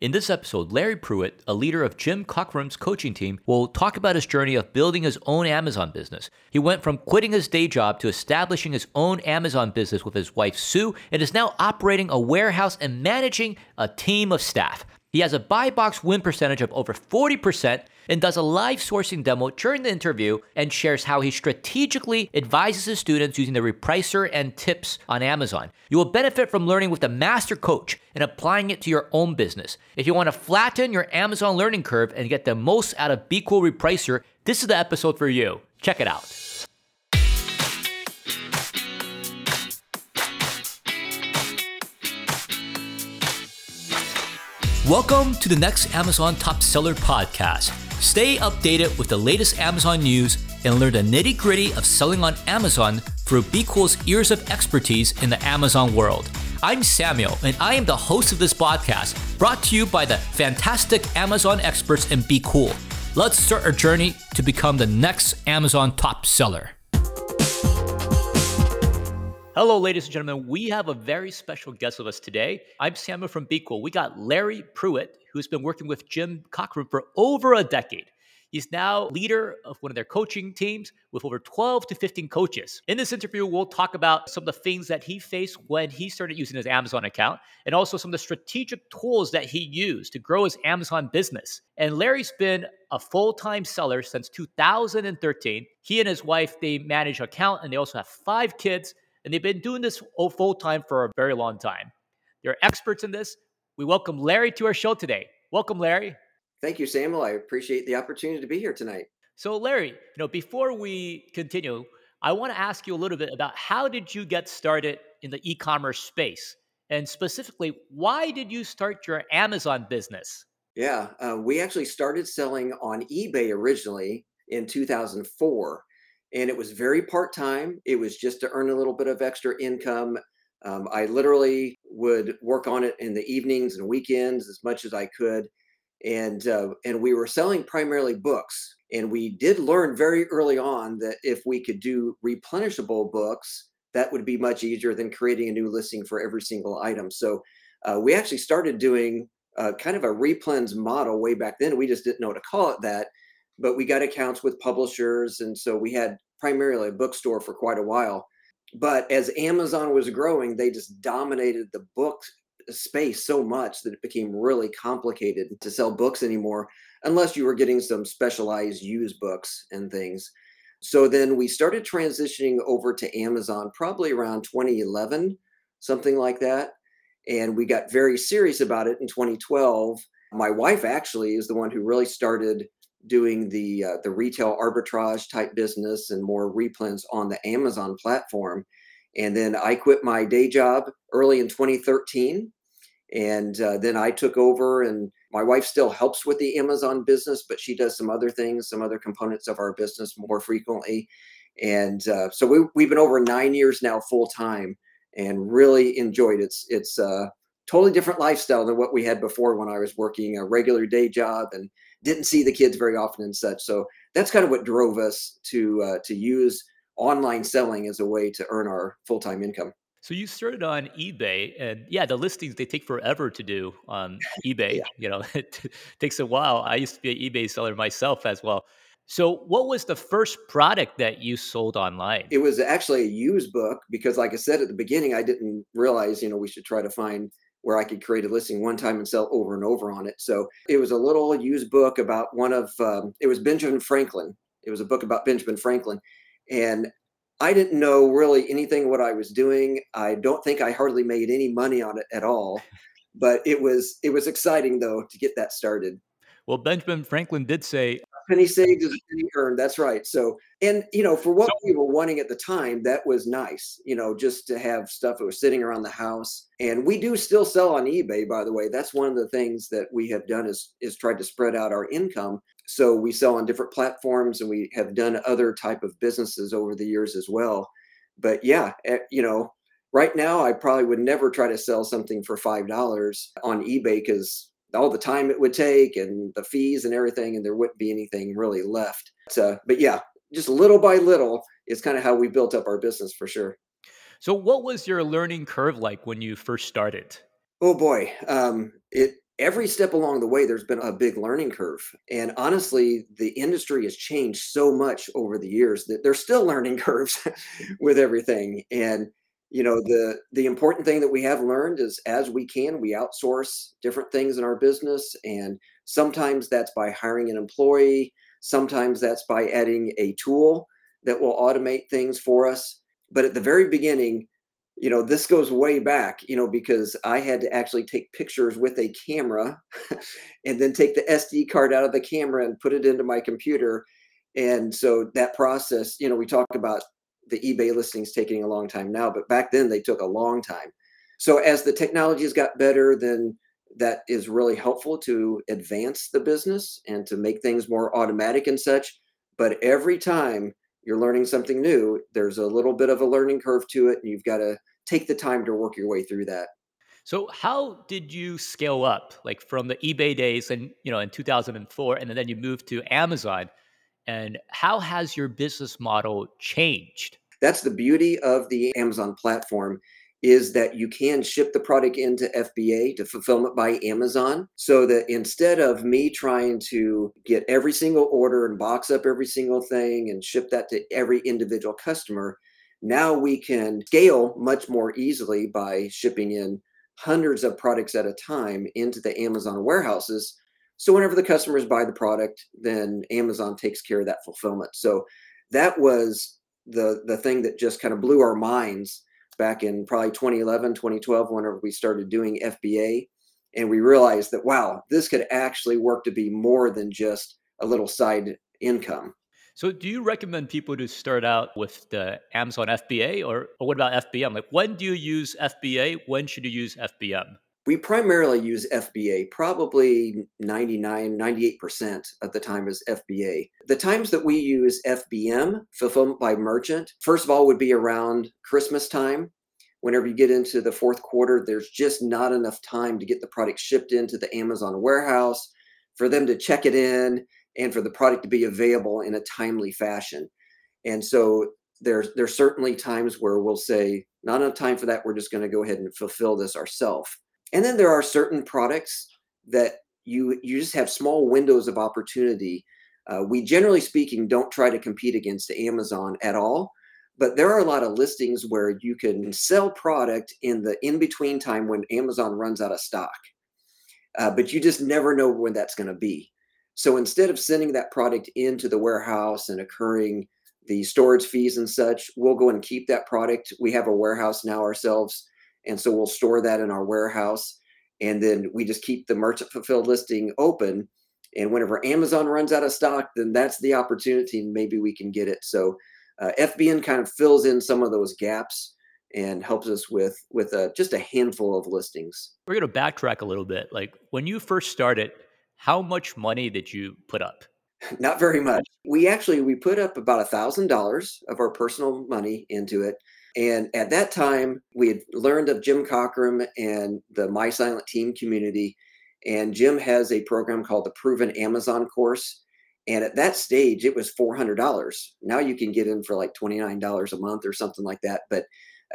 In this episode, Larry Pruett, a leader of Jim Cockrum's coaching team, will talk about his journey of building his own Amazon business. He went from quitting his day job to establishing his own Amazon business with his wife Sue and is now operating a warehouse and managing a team of staff. He has a buy box win percentage of over 40% and does a live sourcing demo during the interview and shares how he strategically advises his students using the repricer and tips on Amazon. You will benefit from learning with the master coach and applying it to your own business. If you want to flatten your Amazon learning curve and get the most out of BQool Repricer, this is the episode for you. Check it out. Welcome to the next Amazon Top Seller podcast. Stay updated with the latest Amazon news and learn the nitty gritty of selling on Amazon through BQool's years of expertise in the Amazon world. I'm Samuel, and I am the host of this podcast, brought to you by the fantastic Amazon experts in BQool. Let's start our journey to become the next Amazon top seller. Hello, ladies and gentlemen. We have a very special guest with us today. I'm Samuel from BQool. We got Larry Pruett, who's been working with Jim Cockrum for over a decade. He's now leader of one of their coaching teams with over 12 to 15 coaches. In this interview, we'll talk about some of the things that he faced when he started using his Amazon account and also some of the strategic tools that he used to grow his Amazon business. And Larry's been a full-time seller since 2013. He and his wife, they manage an account and they also have five kids and they've been doing this full time for a very long time. They're experts in this. We welcome Larry to our show today. Welcome, Larry. Thank you, Samuel. I appreciate the opportunity to be here tonight. So, Larry, you know, before we continue, I want to ask you a little bit about how did you get started in the e-commerce space, and specifically, why did you start your Amazon business? Yeah, uh, we actually started selling on eBay originally in 2004 and it was very part time. It was just to earn a little bit of extra income. Um, I literally would work on it in the evenings and weekends as much as I could, and uh, and we were selling primarily books. And we did learn very early on that if we could do replenishable books, that would be much easier than creating a new listing for every single item. So uh, we actually started doing uh, kind of a replens model way back then. We just didn't know to call it that but we got accounts with publishers and so we had primarily a bookstore for quite a while but as amazon was growing they just dominated the book space so much that it became really complicated to sell books anymore unless you were getting some specialized used books and things. So then we started transitioning over to amazon probably around 2011 something like that and we got very serious about it in 2012 my wife actually is the one who really started doing the uh, the retail arbitrage type business and more replens on the Amazon platform. And then I quit my day job early in 2013, and uh, then I took over. And my wife still helps with the Amazon business, but she does some other things, some other components of our business more frequently. And uh, so we, we've been over nine years now full time, and really enjoyed it. It's it's a uh, totally different lifestyle than what we had before when I was working a regular day job and didn't see the kids very often and such. So that's kind of what drove us to uh, to use online selling as a way to earn our full time income. So you started on eBay, and yeah, the listings they take forever to do on eBay. yeah. You know, it takes a while. I used to be an eBay seller myself as well. So, what was the first product that you sold online? It was actually a used book because, like I said at the beginning, I didn't realize, you know, we should try to find where I could create a listing one time and sell over and over on it. So it was a little used book about one of, um, it was Benjamin Franklin. It was a book about Benjamin Franklin. And I didn't know really anything what I was doing. I don't think I hardly made any money on it at all. But it was it was exciting though to get that started. Well, Benjamin Franklin did say penny saved is a penny earned. That's right. So, and you know, for what we were wanting at the time, that was nice. You know, just to have stuff that was sitting around the house. And we do still sell on eBay, by the way. That's one of the things that we have done is is tried to spread out our income. So we sell on different platforms, and we have done other type of businesses over the years as well. But yeah, eh, you know, right now I probably would never try to sell something for five dollars on eBay because all the time it would take and the fees and everything, and there wouldn't be anything really left. So, but yeah, just little by little is kind of how we built up our business for sure. So, what was your learning curve like when you first started? Oh boy, um, it every step along the way, there's been a big learning curve. And honestly, the industry has changed so much over the years that there's still learning curves with everything. And you know, the the important thing that we have learned is as we can, we outsource different things in our business. And sometimes that's by hiring an employee, sometimes that's by adding a tool that will automate things for us. But at the very beginning, you know this goes way back you know because i had to actually take pictures with a camera and then take the sd card out of the camera and put it into my computer and so that process you know we talk about the ebay listings taking a long time now but back then they took a long time. So as the technology has got better then that is really helpful to advance the business and to make things more automatic and such. But every time you're learning something new, there's a little bit of a learning curve to it, and you've got to take the time to work your way through that. So how did you scale up like from the eBay days and you know in 2004 and then you moved to Amazon and how has your business model changed? That's the beauty of the Amazon platform is that you can ship the product into FBA to fulfillment by Amazon so that instead of me trying to get every single order and box up every single thing and ship that to every individual customer, now we can scale much more easily by shipping in hundreds of products at a time into the Amazon warehouses. So whenever the customers buy the product, then Amazon takes care of that fulfillment. So that was the the thing that just kind of blew our minds back in probably 2011, 2012, whenever we started doing FBA. And we realized that, wow, this could actually work to be more than just a little side income. So, do you recommend people to start out with the Amazon FBA or, or what about FBM? Like, when do you use FBA? When should you use FBM? We primarily use FBA, probably 99, 98% of the time is FBA. The times that we use FBM, fulfillment by merchant, first of all, would be around Christmas time. Whenever you get into the fourth quarter, there's just not enough time to get the product shipped into the Amazon warehouse for them to check it in and for the product to be available in a timely fashion. And so there's there's certainly times where we'll say not enough time for that. We're just going to go ahead and fulfill this ourselves. And then there are certain products that you you just have small windows of opportunity. Uh, we generally speaking don't try to compete against Amazon at all, but there are a lot of listings where you can sell product in the in between time when Amazon runs out of stock. Uh, but you just never know when that's going to be. So instead of sending that product into the warehouse and occurring the storage fees and such, we'll go and keep that product. We have a warehouse now ourselves. And so we'll store that in our warehouse. And then we just keep the merchant fulfilled listing open. And whenever Amazon runs out of stock, then that's the opportunity. And maybe we can get it. So uh, FBM kind of fills in some of those gaps and helps us with with uh, just a handful of listings. We're going to backtrack a little bit. Like when you first started, how much money did you put up? Not very much. We actually we put up about a thousand dollars of our personal money into it. And at that time, we had learned of Jim Cockrum and the My Silent Team community. And Jim has a program called the Proven Amazon course. And at that stage, it was $400. Now you can get in for like $29 a month or something like that. But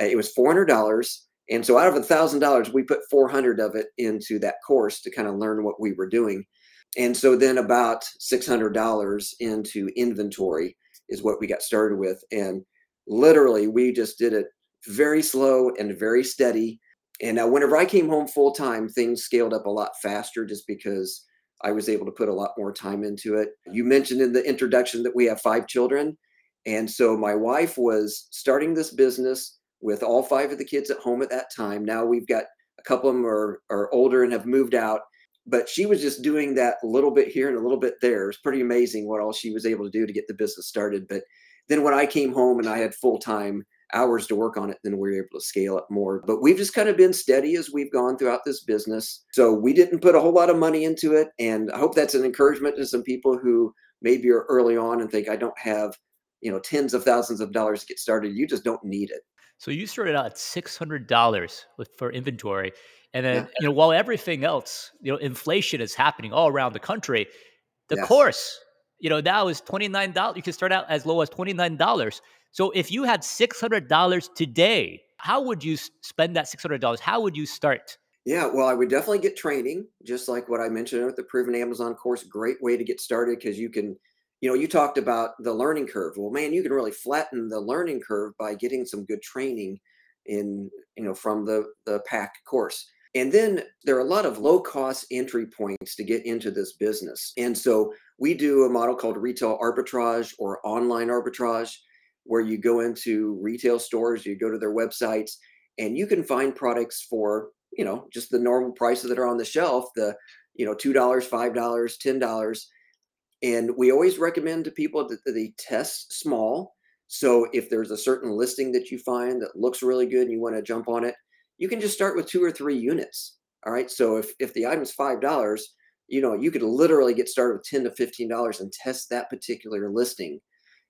uh, it was $400. And so out of a thousand dollars, we put 400 of it into that course to kind of learn what we were doing. And so then about $600 into inventory is what we got started with. And literally, we just did it very slow and very steady. And now, whenever I came home full time, things scaled up a lot faster just because I was able to put a lot more time into it. You mentioned in the introduction that we have five children. And so my wife was starting this business with all five of the kids at home at that time. Now we've got a couple of them are, are older and have moved out, but she was just doing that a little bit here and a little bit there. It's pretty amazing what all she was able to do to get the business started. But then when I came home and I had full time hours to work on it, then we were able to scale it more. But we've just kind of been steady as we've gone throughout this business. So we didn't put a whole lot of money into it. And I hope that's an encouragement to some people who maybe are early on and think I don't have, you know, tens of thousands of dollars to get started. You just don't need it. So you started out at six hundred dollars for inventory, and then yeah. you know while everything else, you know, inflation is happening all around the country, the yes. course, you know, now is twenty nine dollars. You can start out as low as twenty nine dollars. So if you had six hundred dollars today, how would you spend that six hundred dollars? How would you start? Yeah, well, I would definitely get training, just like what I mentioned with the Proven Amazon course. Great way to get started because you can, you know, you talked about the learning curve. Well, man, you can really flatten the learning curve by getting some good training in, you know, from the the PAC course. And then there are a lot of low cost entry points to get into this business. And so we do a model called retail arbitrage or online arbitrage, where you go into retail stores, you go to their websites, and you can find products for you know just the normal prices that are on the shelf the you know two dollars five dollars ten dollars. And we always recommend to people that they test small. So if there's a certain listing that you find that looks really good and you want to jump on it you can just start with two or three units. All right? So if if the item's five dollars you know you could literally get started with 10 to 15 dollars and test that particular listing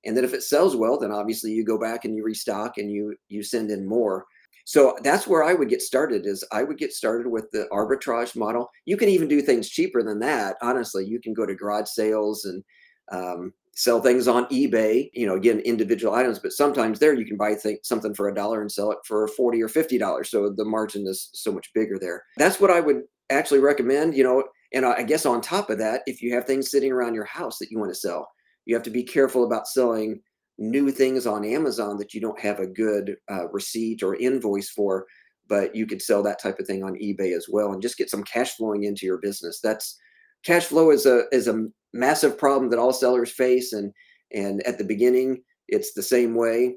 and then if it sells well then obviously you go back and you restock and you you send in more so that's where I would get started is I would get started with the arbitrage model. You can even do things cheaper than that. Honestly, you can go to garage sales and um, sell things on eBay, you know, again, individual items, but sometimes there you can buy th- something for a dollar and sell it for 40 or $50. So the margin is so much bigger there. That's what I would actually recommend, you know, and I guess on top of that, if you have things sitting around your house that you want to sell, you have to be careful about selling new things on Amazon that you don't have a good uh, receipt or invoice for, but you could sell that type of thing on eBay as well and just get some cash flowing into your business. That's cash flow is a is a massive problem that all sellers face, and and at the beginning it's the same way.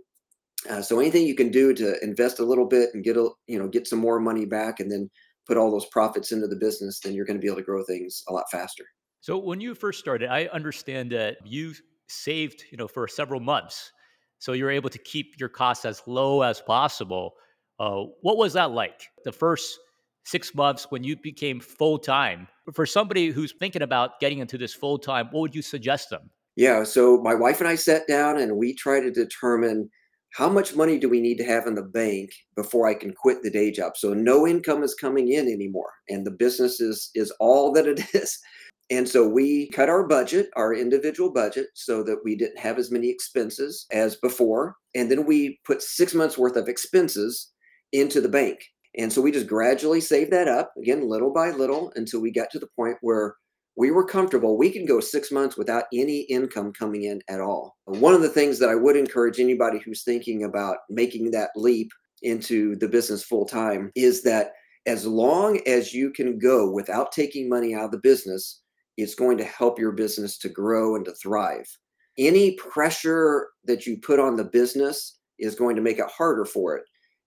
Uh, so anything you can do to invest a little bit and get a you know get some more money back, and then put all those profits into the business, then you're going to be able to grow things a lot faster. So when you first started, I understand that you saved, you know, for several months. So you're able to keep your costs as low as possible. Uh, what was that like? The first six months when you became full time. For somebody who's thinking about getting into this full time, what would you suggest them? Yeah, so my wife and I sat down and we tried to determine how much money do we need to have in the bank before I can quit the day job. So no income is coming in anymore and the business is is all that it is. And so we cut our budget, our individual budget, so that we didn't have as many expenses as before. And then we put six months worth of expenses into the bank. And so we just gradually saved that up, again, little by little, until we got to the point where we were comfortable. We can go six months without any income coming in at all. One of the things that I would encourage anybody who's thinking about making that leap into the business full time is that as long as you can go without taking money out of the business, it's going to help your business to grow and to thrive. Any pressure that you put on the business is going to make it harder for it.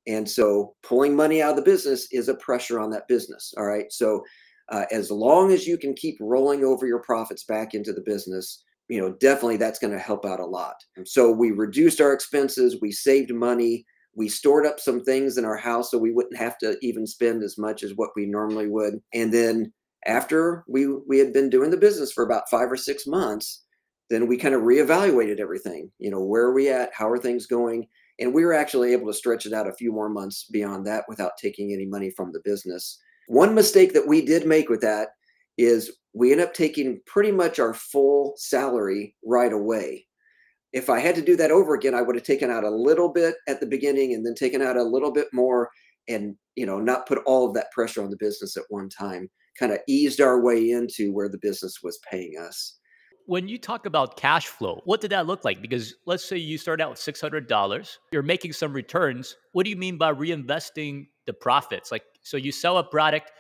And so pulling money out of the business is a pressure on that business. All right. So uh, as long as you can keep rolling over your profits back into the business, you know, definitely that's going to help out a lot. So we reduced our expenses, we saved money, we stored up some things in our house so we wouldn't have to even spend as much as what we normally would. And then after we we had been doing the business for about five or six months then we kind of reevaluated everything you know where are we at how are things going and we were actually able to stretch it out a few more months beyond that without taking any money from the business one mistake that we did make with that is we end up taking pretty much our full salary right away if i had to do that over again i would have taken out a little bit at the beginning and then taken out a little bit more and you know not put all of that pressure on the business at one time kind of eased our way into where the business was paying us. When you talk about cash flow, what did that look like? Because let's say you start out with $600, you're making some returns. What do you mean by reinvesting the profits? Like, so you sell a product,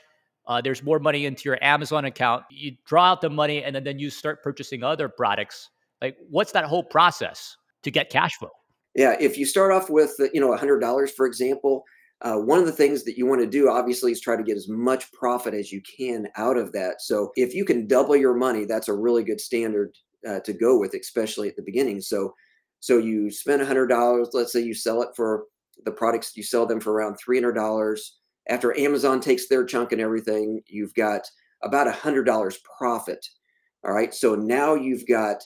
uh, there's more money into your Amazon account, you draw out the money, and then, then you start purchasing other products. Like, what's that whole process to get cash flow? Yeah, if you start off with, you know, $100, for example, uh, one of the things that you want to do, obviously, is try to get as much profit as you can out of that. So if you can double your money, that's a really good standard uh, to go with, especially at the beginning. So, so you spend hundred dollars. Let's say you sell it for the products you sell them for around three hundred dollars. After Amazon takes their chunk and everything, you've got about a hundred dollars profit. All right. So now you've got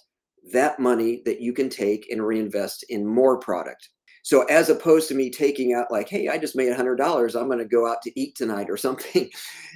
that money that you can take and reinvest in more product. So as opposed to me taking out like, hey, I just made a hundred dollars, I'm going to go out to eat tonight or something.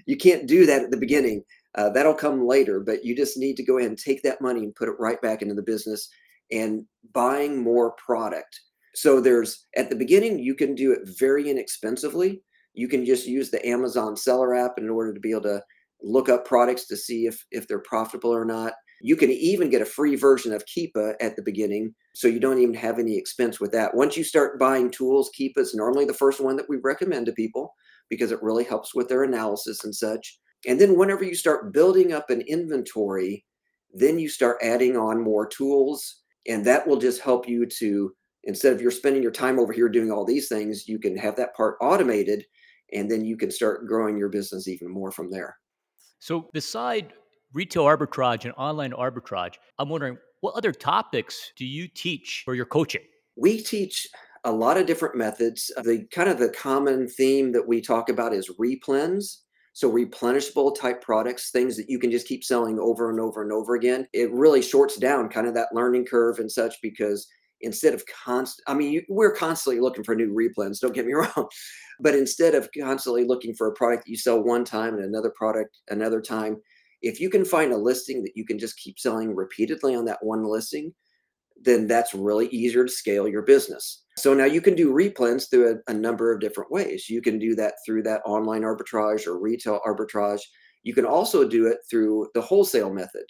you can't do that at the beginning. Uh, that'll come later, but you just need to go ahead and take that money and put it right back into the business and buying more product. So there's at the beginning, you can do it very inexpensively. You can just use the Amazon seller app in order to be able to look up products to see if if they're profitable or not. You can even get a free version of Keepa at the beginning, so you don't even have any expense with that. Once you start buying tools, Keepa is normally the first one that we recommend to people because it really helps with their analysis and such. And then whenever you start building up an inventory, then you start adding on more tools, and that will just help you to instead of you're spending your time over here doing all these things, you can have that part automated, and then you can start growing your business even more from there. So, beside retail arbitrage and online arbitrage, I'm wondering what other topics do you teach for your coaching? We teach a lot of different methods. The kind of the common theme that we talk about is replens. So replenishable type products, things that you can just keep selling over and over and over again. It really shorts down kind of that learning curve and such because instead of constant, I mean, you, we're constantly looking for new replens Don't get me wrong, but instead of constantly looking for a product that you sell one time and another product another time, if you can find a listing that you can just keep selling repeatedly on that one listing, then that's really easier to scale your business. So now you can do replens through a, a, number of different ways. You can do that through that online arbitrage or retail arbitrage. You can also do it through the wholesale method,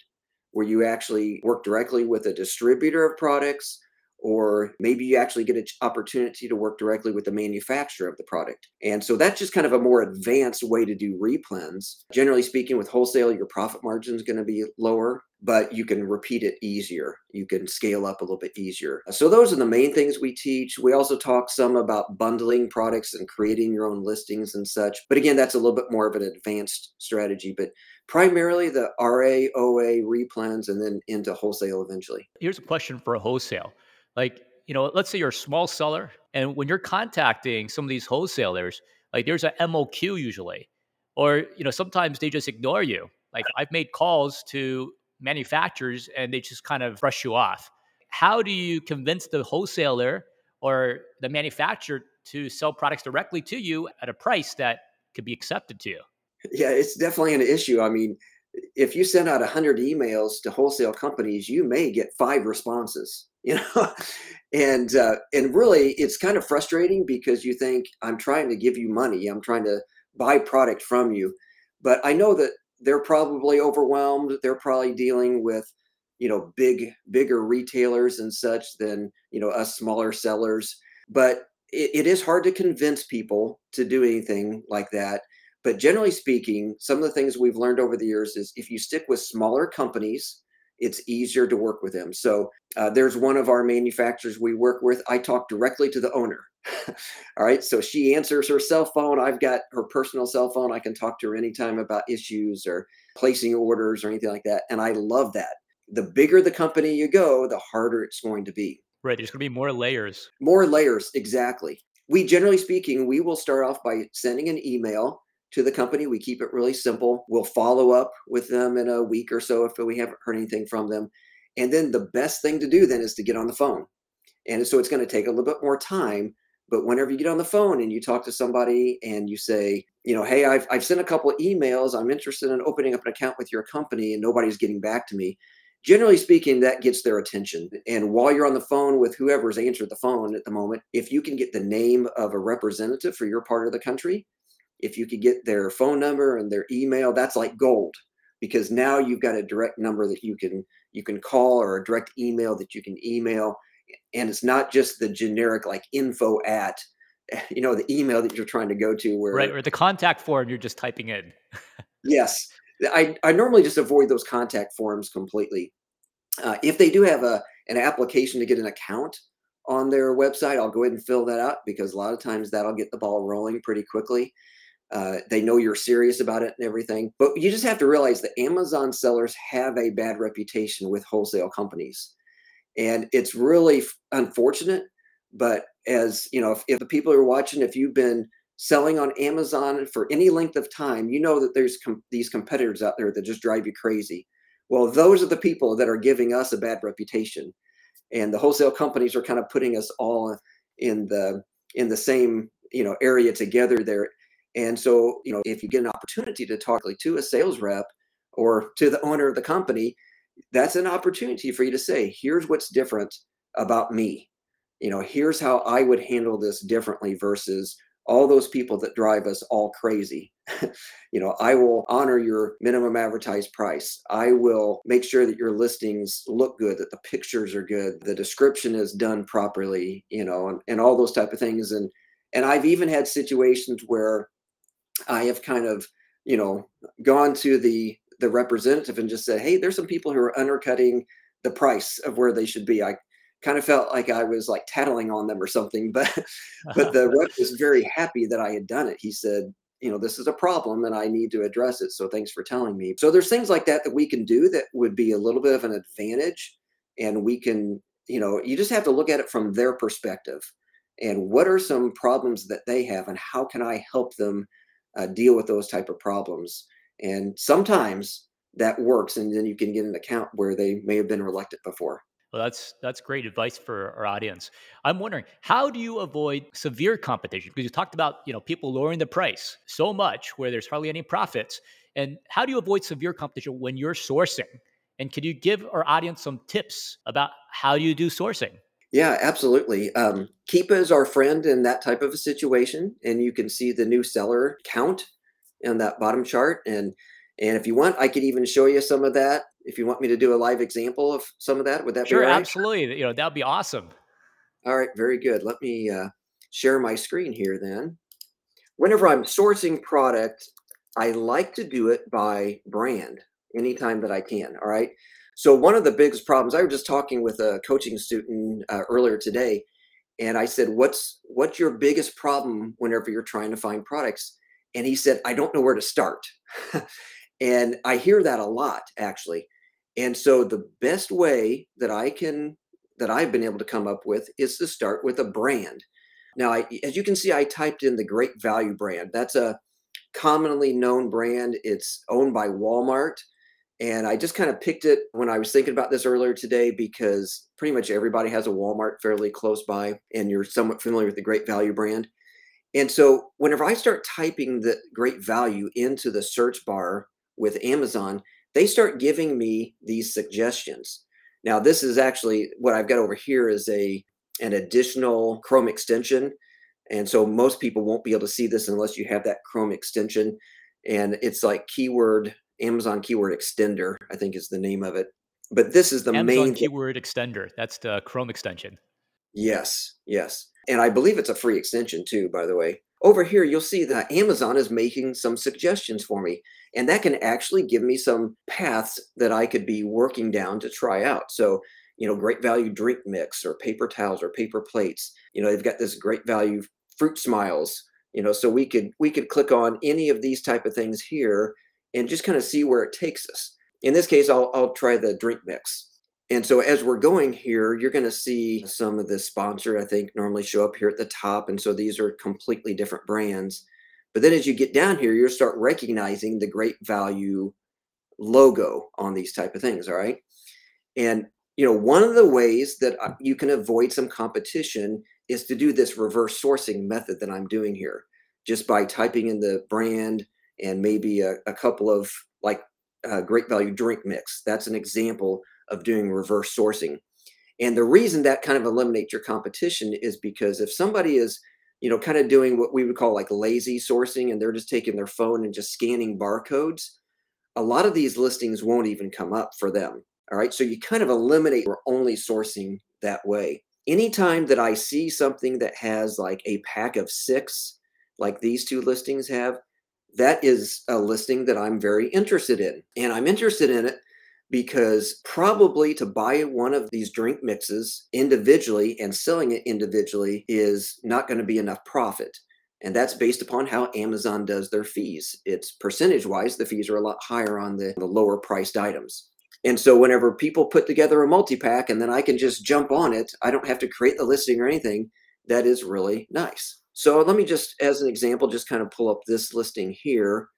where you actually work directly with a distributor of products or maybe you actually get an opportunity to work directly with the manufacturer of the product. And so that's just kind of a more advanced way to do replens. Generally speaking, with wholesale, your profit margin is going to be lower, but you can repeat it easier. You can scale up a little bit easier. So those are the main things we teach. We also talk some about bundling products and creating your own listings and such. But again, that's a little bit more of an advanced strategy. But primarily the RA, OA, replens, and then into wholesale eventually. Here's a question for a wholesale like, you know, let's say you're a small seller, and when you're contacting some of these wholesalers, like there's a MOQ usually, or you know, sometimes they just ignore you. Like I've made calls to manufacturers and they just kind of brush you off. How do you convince the wholesaler or the manufacturer to sell products directly to you at a price that could be accepted to you? Yeah, it's definitely an issue. I mean, if you send out 100 emails to wholesale companies, you may get five responses you know? And uh, and really it's kind of frustrating because you think i'm trying to give you money. I'm trying to buy product from you. But i know that they're probably overwhelmed. They're probably dealing with you know big bigger retailers and such than you know us smaller sellers. But it, it is hard to convince people to do anything like that but generally speaking some of the things we've learned over the years is if you stick with smaller companies it's easier to work with them. So uh, there's one of our manufacturers we work with. I talk directly to the owner. All right. So she answers her cell phone. I've got her personal cell phone. I can talk to her anytime about issues or placing orders or anything like that. And I love that. The bigger the company you go, the harder it's going to be. Right. There's going to be more layers. More layers. Exactly. We generally speaking, we will start off by sending an email to the company. We keep it really simple. We'll follow up with them in a week or so if we haven't heard anything from them. And then the best thing to do then is to get on the phone. And so it's going to take a little bit more time. But whenever you get on the phone and you talk to somebody and you say, you know, hey, I've, I've sent a couple of emails. I'm interested in opening up an account with your company and nobody's getting back to me. Generally speaking, that gets their attention. And while you're on the phone with whoever's answered the phone at the moment, if you can get the name of a representative for your part of the country, if you could get their phone number and their email that's like gold because now you've got a direct number that you can you can call or a direct email that you can email. And it's not just the generic like info at you know the email that you're trying to go to where right or the contact form you're just typing in. Yes I, I normally just avoid those contact forms completely. Uh, if they do have a an application to get an account on their website i'll go ahead and fill that out because a lot of times that'll get the ball rolling pretty quickly uh, they know you're serious about it and everything. But you just have to realize that Amazon sellers have a bad reputation with wholesale companies. And it's really unfortunate. But as you know, if, if the people are watching, if you've been selling on Amazon for any length of time, you know that there's com- these competitors out there that just drive you crazy. Well, those are the people that are giving us a bad reputation. And the wholesale companies are kind of putting us all in the in the same you know area together there and so, you know, if you get an opportunity to talk to a sales rep or to the owner of the company, that's an opportunity for you to say, here's what's different about me. You know, here's how I would handle this differently versus all those people that drive us all crazy. you know, I will honor your minimum advertised price. I will make sure that your listings look good, that the pictures are good, the description is done properly, you know, and, and all those type of things. And and I've even had situations where I have kind of, you know, gone to the the representative and just said, "Hey, there's some people who are undercutting the price of where they should be." I kind of felt like I was like tattling on them or something, but but the rep was very happy that I had done it. He said, "You know, this is a problem and I need to address it. So thanks for telling me." So there's things like that that we can do that would be a little bit of an advantage, and we can, you know, you just have to look at it from their perspective and what are some problems that they have and how can I help them uh, deal with those type of problems and sometimes that works, and then you can get an account where they may have been reluctant before. Well, that's that's great advice for our audience. I'm wondering, how do you avoid severe competition? Because you talked about you know people lowering the price so much where there's hardly any profits, and how do you avoid severe competition when you're sourcing? And can you give our audience some tips about how do you do sourcing? Yeah, absolutely. Um, Keepa is our friend in that type of a situation, and you can see the new seller count on that bottom chart. And and if you want, I could even show you some of that. If you want me to do a live example of some of that, would that sure, be right? absolutely. You know, that'd be awesome. All right, very good. Let me uh, share my screen here then. Whenever I'm sourcing product, I like to do it by brand anytime that I can. All right. So one of the biggest problems, I was just talking with a coaching student uh, earlier today, and I said, "What's what's your biggest problem whenever you're trying to find products?" And he said, I don't know where to start. and I hear that a lot, actually. And so the best way that I can, that I've been able to come up with is to start with a brand. Now, I, as you can see, I typed in the Great Value brand. That's a commonly known brand. It's owned by Walmart. And I just kind of picked it when I was thinking about this earlier today because pretty much everybody has a Walmart fairly close by, and you're somewhat familiar with the Great Value brand. And so whenever I start typing the great value into the search bar with Amazon, they start giving me these suggestions. Now, this is actually what I've got over here is a an additional Chrome extension. And so most people won't be able to see this unless you have that Chrome extension. And it's like keyword, Amazon keyword extender, I think is the name of it. But this is the Amazon main keyword extender. That's the Chrome extension. Yes, yes. And I believe it's a free extension too, by the way. Over here, you'll see that Amazon is making some suggestions for me. And that can actually give me some paths that I could be working down to try out. So, you know, great value drink mix or paper towels or paper plates. You know, they've got this great value fruit smiles. You know, so we could we could click on any of these type of things here and just kind of see where it takes us. In this case, I'll I'll try the drink mix. And so as we're going here, you're going to see some of the sponsor, I think, normally show up here at the top. And so these are completely different brands. But then as you get down here, you'll start recognizing the great value logo on these type of things. All right. And, you know, one of the ways that you can avoid some competition is to do this reverse sourcing method that I'm doing here, just by typing in the brand and maybe a, a couple of like uh, great value drink mix. That's an example of doing reverse sourcing. And the reason that kind of eliminates your competition is because if somebody is, you know, kind of doing what we would call like lazy sourcing and they're just taking their phone and just scanning barcodes, a lot of these listings won't even come up for them. All right. So you kind of eliminate or only sourcing that way. Anytime that I see something that has like a pack of six, like these two listings have, that is a listing that I'm very interested in. And I'm interested in it because probably to buy one of these drink mixes individually and selling it individually is not going to be enough profit. And that's based upon how Amazon does their fees. It's percentage wise, the fees are a lot higher on the, the lower priced items. And so whenever people put together a multi pack and then I can just jump on it, I don't have to create the listing or anything. That is really nice. So let me just, as an example, just kind of pull up this listing here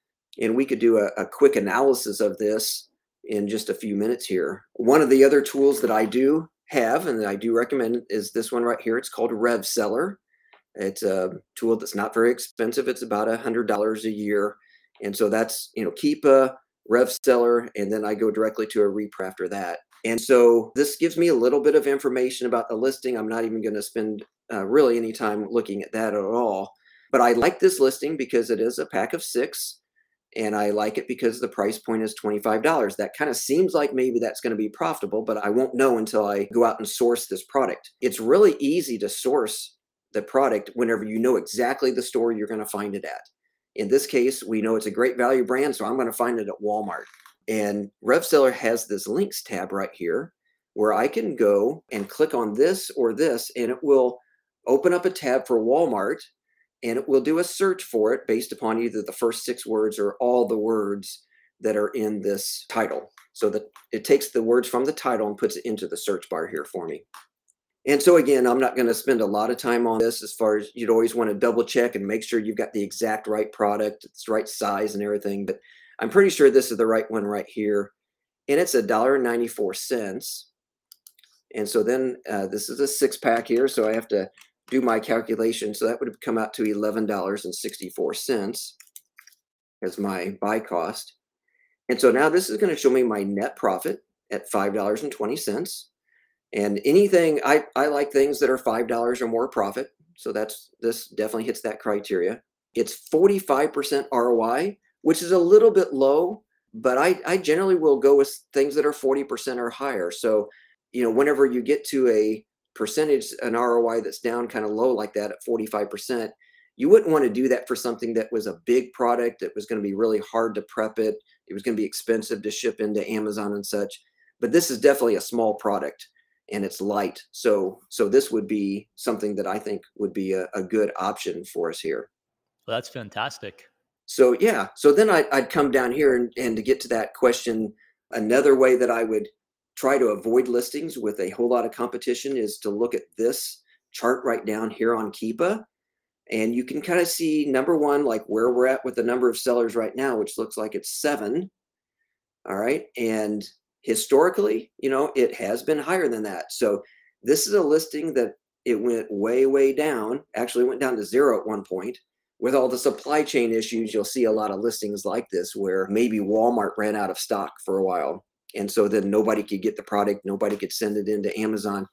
and we could do a, a quick analysis of this in just a few minutes here. One of the other tools that I do have and that I do recommend is this one right here. It's called RevSeller. It's a tool that's not very expensive. It's about a hundred dollars a year. And so that's, you know, keep Keepa, RevSeller, and then I go directly to a repro after that. And so this gives me a little bit of information about the listing. I'm not even going to spend uh, really any time looking at that at all. But I like this listing because it is a pack of six and I like it because the price point is $25. That kind of seems like maybe that's going to be profitable, but I won't know until I go out and source this product. It's really easy to source the product whenever you know exactly the store you're going to find it at. In this case, we know it's a great value brand, so I'm going to find it at Walmart. And RevSeller has this links tab right here where I can go and click on this or this, and it will open up a tab for Walmart and it will do a search for it based upon either the first six words or all the words that are in this title. So that it takes the words from the title and puts it into the search bar here for me. And so again, I'm not going to spend a lot of time on this as far as you'd always want to double check and make sure you've got the exact right product, it's right size and everything. But I'm pretty sure this is the right one right here. And it's a dollar and 94 cents. And so then uh, this is a six pack here. So I have to do my calculation. So that would have come out to $11.64 as my buy cost. And so now this is going to show me my net profit at $5.20. And anything, I, I like things that are $5 or more profit. So that's, this definitely hits that criteria. It's 45% ROI, which is a little bit low, but I, I generally will go with things that are 40% or higher. So, you know, whenever you get to a percentage, an ROI that's down kind of low like that at 45%, you wouldn't want to do that for something that was a big product that was going to be really hard to prep it. It was going to be expensive to ship into Amazon and such. But this is definitely a small product and it's light. So so this would be something that I think would be a, a good option for us here. Well, that's fantastic. So yeah, so then I, I'd come down here and, and to get to that question, another way that I would try to avoid listings with a whole lot of competition is to look at this chart right down here on Keepa. And you can kind of see number one, like where we're at with the number of sellers right now, which looks like it's seven. All right. And historically, you know, it has been higher than that. So this is a listing that it went way, way down. Actually, went down to zero at one point. With all the supply chain issues, you'll see a lot of listings like this where maybe Walmart ran out of stock for a while and so then nobody could get the product nobody could send it into amazon.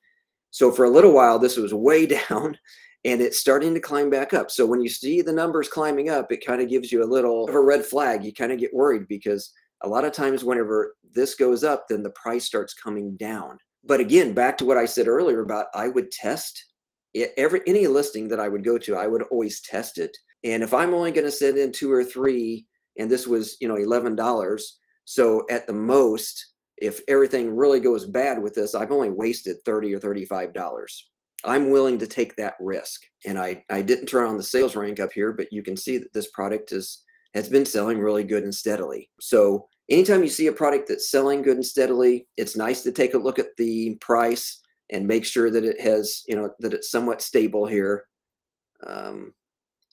So for a little while this was way down and it's starting to climb back up. So when you see the numbers climbing up it kind of gives you a little of a red flag. You kind of get worried because a lot of times whenever this goes up then the price starts coming down. But again back to what i said earlier about i would test every any listing that i would go to i would always test it. And if i'm only going to send in two or three and this was you know $11 so at the most, if everything really goes bad with this, I've only wasted 30 or $35. I'm willing to take that risk. And I, I didn't turn on the sales rank up here, but you can see that this product is has been selling really good and steadily. So anytime you see a product that's selling good and steadily, it's nice to take a look at the price and make sure that it has, you know, that it's somewhat stable here. Um,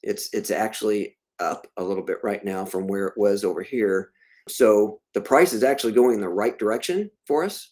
it's it's actually up a little bit right now from where it was over here. So the price is actually going in the right direction for us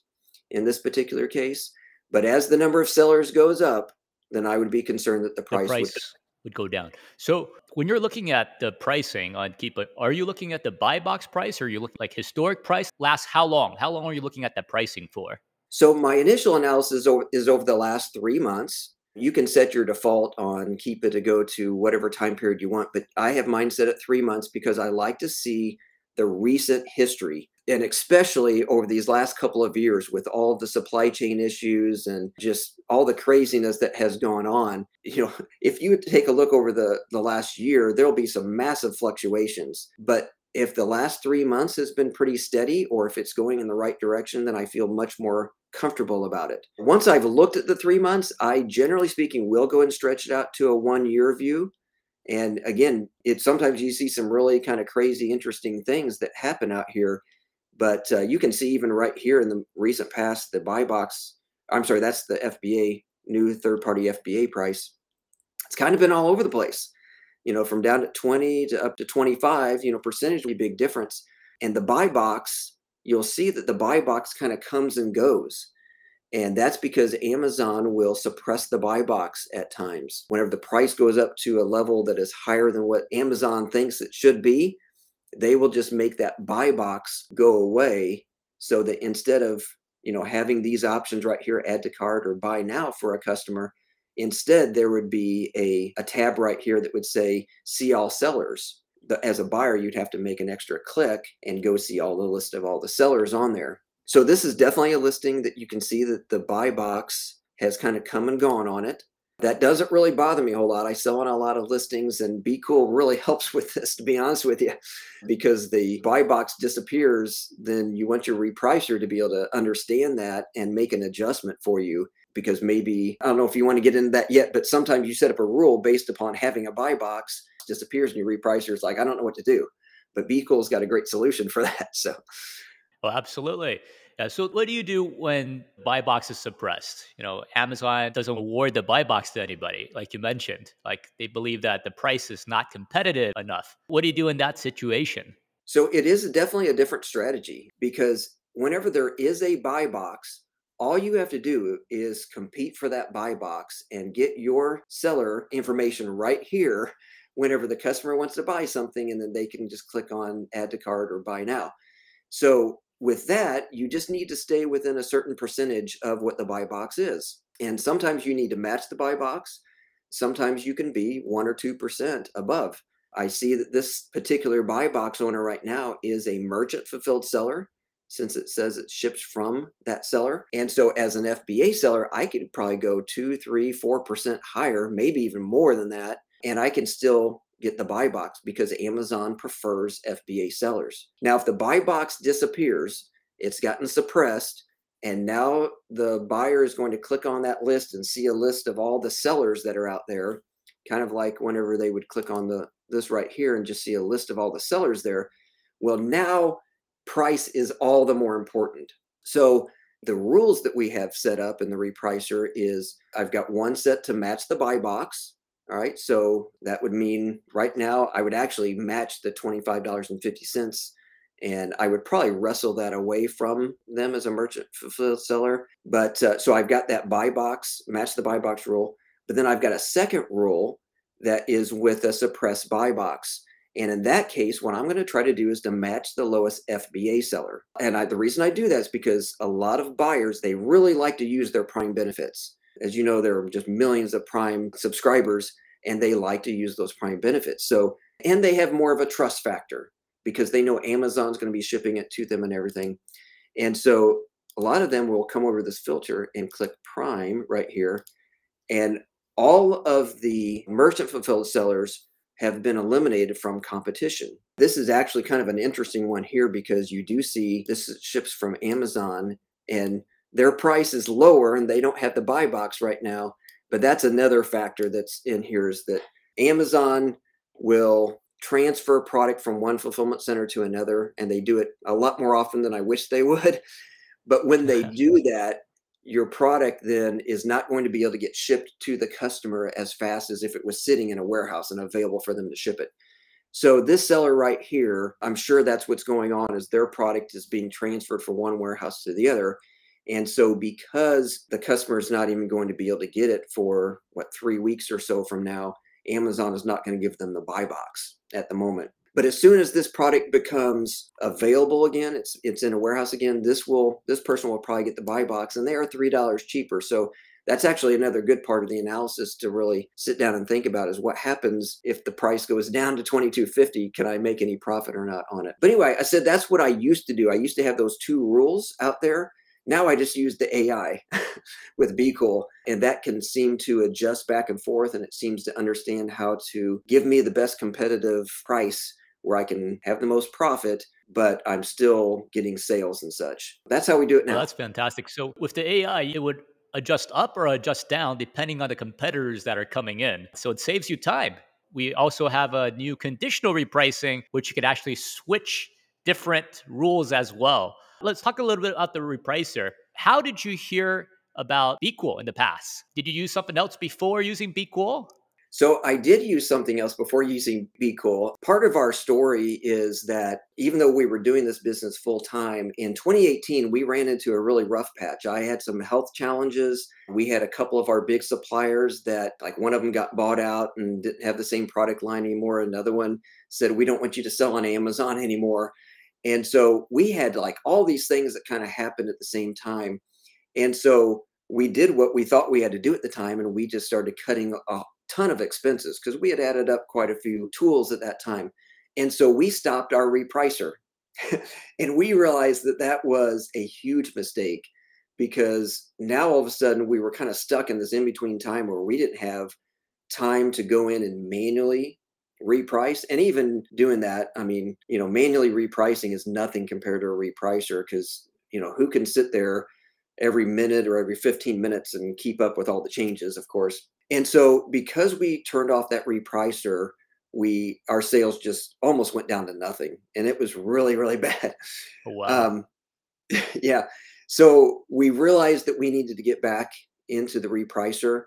in this particular case. But as the number of sellers goes up, then I would be concerned that the price, the price would, would go down. So when you're looking at the pricing on Keepa, are you looking at the buy box price or are you looking like historic price? Last how long? How long are you looking at that pricing for? So my initial analysis is over the last three months. You can set your default on Keepa to go to whatever time period you want, but I have mine set at three months because I like to see the recent history and especially over these last couple of years with all the supply chain issues and just all the craziness that has gone on you know if you take a look over the the last year there'll be some massive fluctuations but if the last 3 months has been pretty steady or if it's going in the right direction then I feel much more comfortable about it. Once I've looked at the 3 months, I generally speaking will go and stretch it out to a 1 year view and again, it sometimes you see some really kind of crazy, interesting things that happen out here. But uh, you can see even right here in the recent past, the buy box. I'm sorry, that's the FBA new third-party FBA price. It's kind of been all over the place. You know, from down to 20 to up to 25. You know, percentage big difference. And the buy box, you'll see that the buy box kind of comes and goes. And that's because Amazon will suppress the buy box at times. Whenever the price goes up to a level that is higher than what Amazon thinks it should be, they will just make that buy box go away so that instead of you know having these options right here add to cart or buy now for a customer Instead, there would be a, a tab right here that would say see all sellers. The, as a buyer, you'd have to make an extra click and go see all the list of all the sellers on there. So this is definitely a listing that you can see that the buy box has kind of come and gone on it. That doesn't really bother me a whole lot. I sell on a lot of listings, and BQool really helps with this, to be honest with you, mm-hmm. because the buy box disappears. Then you want your repricer to be able to understand that and make an adjustment for you. Because maybe, I don't know if you want to get into that yet, but sometimes you set up a rule based upon having a buy box disappears and your repricer is like, I don't know what to do. But BQool's got a great solution for that. So, well, absolutely. Yeah, so what do you do when buy box is suppressed? You know, Amazon doesn't award the buy box to anybody, like you mentioned. Like they believe that the price is not competitive enough. What do you do in that situation? So it is definitely a different strategy because whenever there is a buy box, all you have to do is compete for that buy box and get your seller information right here whenever the customer wants to buy something and then they can just click on add to cart or buy now. So with that, you just need to stay within a certain percentage of what the buy box is. And sometimes you need to match the buy box. Sometimes you can be one or 2% above. I see that this particular buy box owner right now is a merchant fulfilled seller since it says it ships from that seller. And so as an FBA seller, I could probably go two, three, four percent higher, maybe even more than that. And I can still get the buy box because Amazon prefers FBA sellers. Now, if the buy box disappears, it's gotten suppressed, and now the buyer is going to click on that list and see a list of all the sellers that are out there, kind of like whenever they would click on the this right here and just see a list of all the sellers there. Well, now price is all the more important. So the rules that we have set up in the repricer is I've got one set to match the buy box all right. So that would mean right now I would actually match the $25.50 and I would probably wrestle that away from them as a merchant seller. But uh, so I've got that buy box, match the buy box rule. But then I've got a second rule that is with a suppressed buy box. And in that case, what I'm going to try to do is to match the lowest FBA seller. And I, the reason I do that is because a lot of buyers, they really like to use their prime benefits. As you know, there are just millions of prime subscribers and they like to use those prime benefits. So, and they have more of a trust factor because they know Amazon's going to be shipping it to them and everything. And so a lot of them will come over this filter and click prime right here. And all of the merchant fulfilled sellers have been eliminated from competition. This is actually kind of an interesting one here because you do see this ships from Amazon and their price is lower and they don't have the buy box right now but that's another factor that's in here is that Amazon will transfer product from one fulfillment center to another, and they do it a lot more often than I wish they would. But when they do that, your product then is not going to be able to get shipped to the customer as fast as if it was sitting in a warehouse and available for them to ship it. So this seller right here, I'm sure that's what's going on is their product is being transferred from one warehouse to the other and so, because the customer is not even going to be able to get it for what three weeks or so from now, Amazon is not going to give them the buy box at the moment. But as soon as this product becomes available again, it's it's in a warehouse again. This will this person will probably get the buy box, and they are three dollars cheaper. So that's actually another good part of the analysis to really sit down and think about is what happens if the price goes down to 22.50 can i make any profit or not on it but anyway i said that's what i used to do i used to have those two rules out there now I just use the AI with BQool, and that can seem to adjust back and forth, and it seems to understand how to give me the best competitive price where I can have the most profit, but I'm still getting sales and such. That's how we do it now. Well, that's fantastic. So with the AI, it would adjust up or adjust down depending on the competitors that are coming in. So it saves you time. We also have a new conditional repricing, which you could actually switch different rules as well. Let's talk a little bit about the repricer. How did you hear about BQool in the past? Did you use something else before using BQool? So I did use something else before using BQool. Part of our story is that even though we were doing this business full time, in 2018 we ran into a really rough patch. I had some health challenges. We had a couple of our big suppliers that like one of them got bought out and didn't have the same product line anymore. Another one said we don't want you to sell on Amazon anymore. And so we had like all these things that kind of happened at the same time. And so we did what we thought we had to do at the time, and we just started cutting a ton of expenses because we had added up quite a few tools at that time. And so we stopped our repricer. and we realized that that was a huge mistake because now all of a sudden we were kind of stuck in this in between time where we didn't have time to go in and manually reprice and even doing that i mean you know manually repricing is nothing compared to a repricer because you know who can sit there every minute or every 15 minutes and keep up with all the changes of course. And so because we turned off that repricer we our sales just almost went down to nothing and it was really really bad. Oh, wow. um yeah. So we realized that we needed to get back into the repricer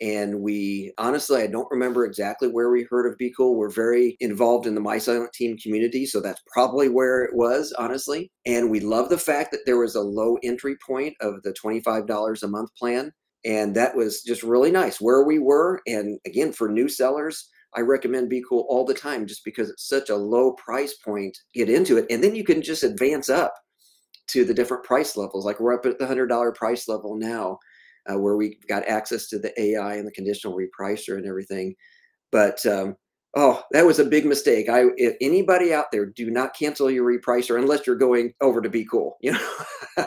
and we honestly, I don't remember exactly where we heard of BQool. We're very involved in the My Silent Team community, so that's probably where it was, honestly. And we love the fact that there was a low entry point of the $25 a month plan. And that was just really nice where we were. And again, for new sellers, I recommend BQool all the time just because it's such a low price point. Get into it, and then you can just advance up to the different price levels. Like we're up at the $100 price level now uh, where we got access to the AI and the conditional repricer and everything. But um, oh, that was a big mistake. I if anybody out there, do not cancel your repricer unless you're going over to BQool. You know.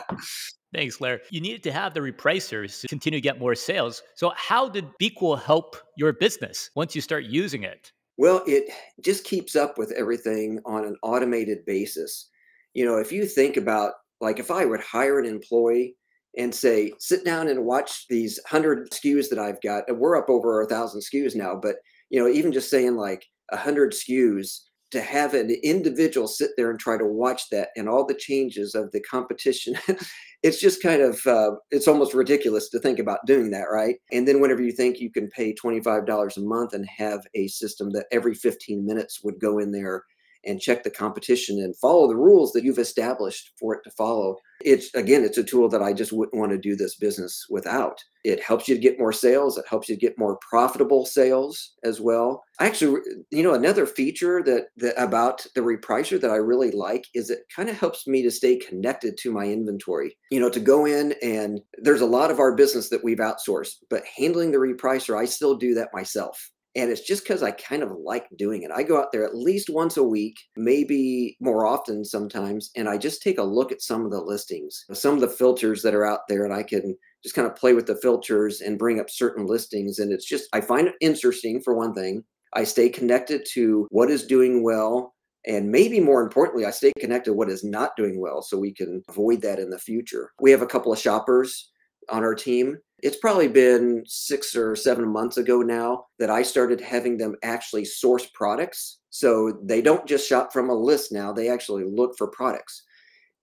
Thanks, Larry. You needed to have the repricers to continue to get more sales. So, how did BQool help your business once you start using it? Well, it just keeps up with everything on an automated basis. You know, if you think about like if I would hire an employee and say, sit down and watch these hundred SKUs that I've got. And we're up over a thousand SKUs now, but you know, even just saying like a hundred SKUs to have an individual sit there and try to watch that and all the changes of the competition it's just kind of uh, it's almost ridiculous to think about doing that right and then whenever you think you can pay $25 a month and have a system that every 15 minutes would go in there and check the competition and follow the rules that you've established for it to follow. It's again, it's a tool that I just wouldn't want to do this business without. It helps you to get more sales. It helps you to get more profitable sales as well. I Actually, you know, another feature that, that about the repricer that I really like is it kind of helps me to stay connected to my inventory. You know, to go in and there's a lot of our business that we've outsourced, but handling the repricer, I still do that myself. And it's just because I kind of like doing it. I go out there at least once a week, maybe more often sometimes, and I just take a look at some of the listings, some of the filters that are out there, and I can just kind of play with the filters and bring up certain listings. And it's just, I find it interesting for one thing. I stay connected to what is doing well. And maybe more importantly, I stay connected to what is not doing well so we can avoid that in the future. We have a couple of shoppers on our team it's probably been six or seven months ago now that I started having them actually source products. So they don't just shop from a list now, they actually look for products.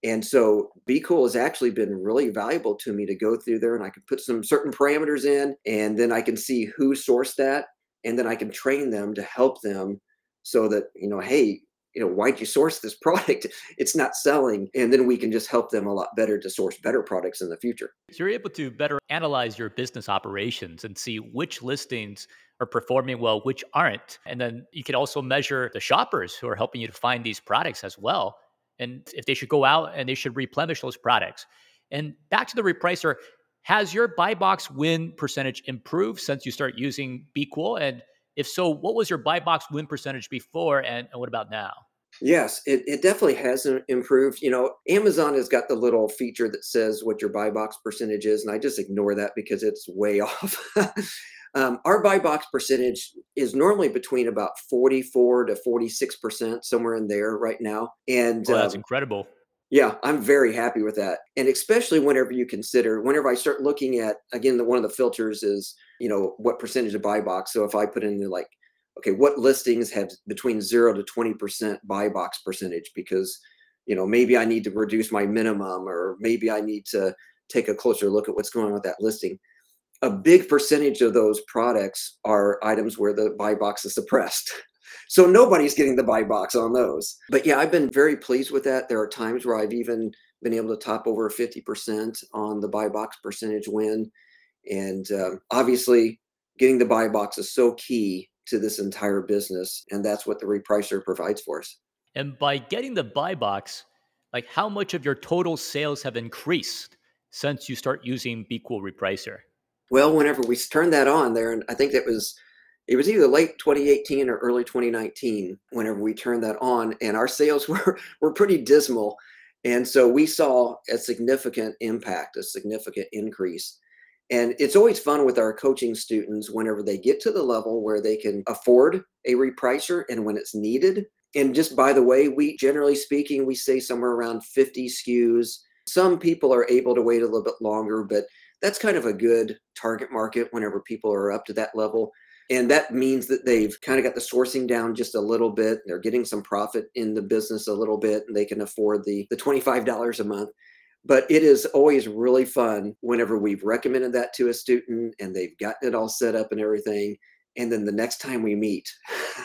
And so BQool has actually been really valuable to me to go through there and I can put some certain parameters in and then I can see who sourced that and then I can train them to help them so that, you know, hey, you know, why'd you source this product? It's not selling. And then we can just help them a lot better to source better products in the future. You're able to better analyze your business operations and see which listings are performing well, which aren't. And then you can also measure the shoppers who are helping you to find these products as well. And if they should go out and they should replenish those products. And back to the repricer, has your buy box win percentage improved since you start using BQool? And if so, what was your buy box win percentage before and, and what about now? Yes, it, it definitely has improved. You know, Amazon has got the little feature that says what your buy box percentage is, and I just ignore that because it's way off. um, our buy box percentage is normally between about 44 to 46%, somewhere in there right now. And well, that's um, incredible. Yeah, I'm very happy with that. And especially whenever you consider, whenever I start looking at, again, the, one of the filters is, you know, what percentage of buy box. So if I put in the like, okay, what listings have between zero to 20% buy box percentage? Because, you know, maybe I need to reduce my minimum or maybe I need to take a closer look at what's going on with that listing. A big percentage of those products are items where the buy box is suppressed. So nobody's getting the buy box on those. But yeah, I've been very pleased with that. There are times where I've even been able to top over 50% on the buy box percentage win. And um, obviously, getting the buy box is so key to this entire business. And that's what the repricer provides for us. And by getting the buy box, like how much of your total sales have increased since you start using BQool Repricer? Well, whenever we turned that on there, and I think that was it was either late 2018 or early 2019 whenever we turned that on and our sales were were pretty dismal and so we saw a significant impact a significant increase and it's always fun with our coaching students whenever they get to the level where they can afford a repricer and when it's needed. And just by the way we generally speaking we say somewhere around 50 skus some people are able to wait a little bit longer but that's kind of a good target market whenever people are up to that level. And that means that they've kind of got the sourcing down just a little bit. They're getting some profit in the business a little bit and they can afford the the $25 a month but it is always really fun whenever we've recommended that to a student and they've gotten it all set up and everything and then the next time we meet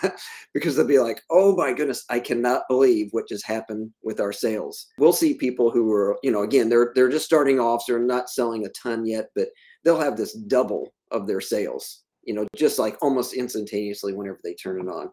because they'll be like oh my goodness i cannot believe what just happened with our sales we'll see people who are you know again they're they're just starting off so they're not selling a ton yet but they'll have this double of their sales you know, just like almost instantaneously whenever they turn it on. Oh,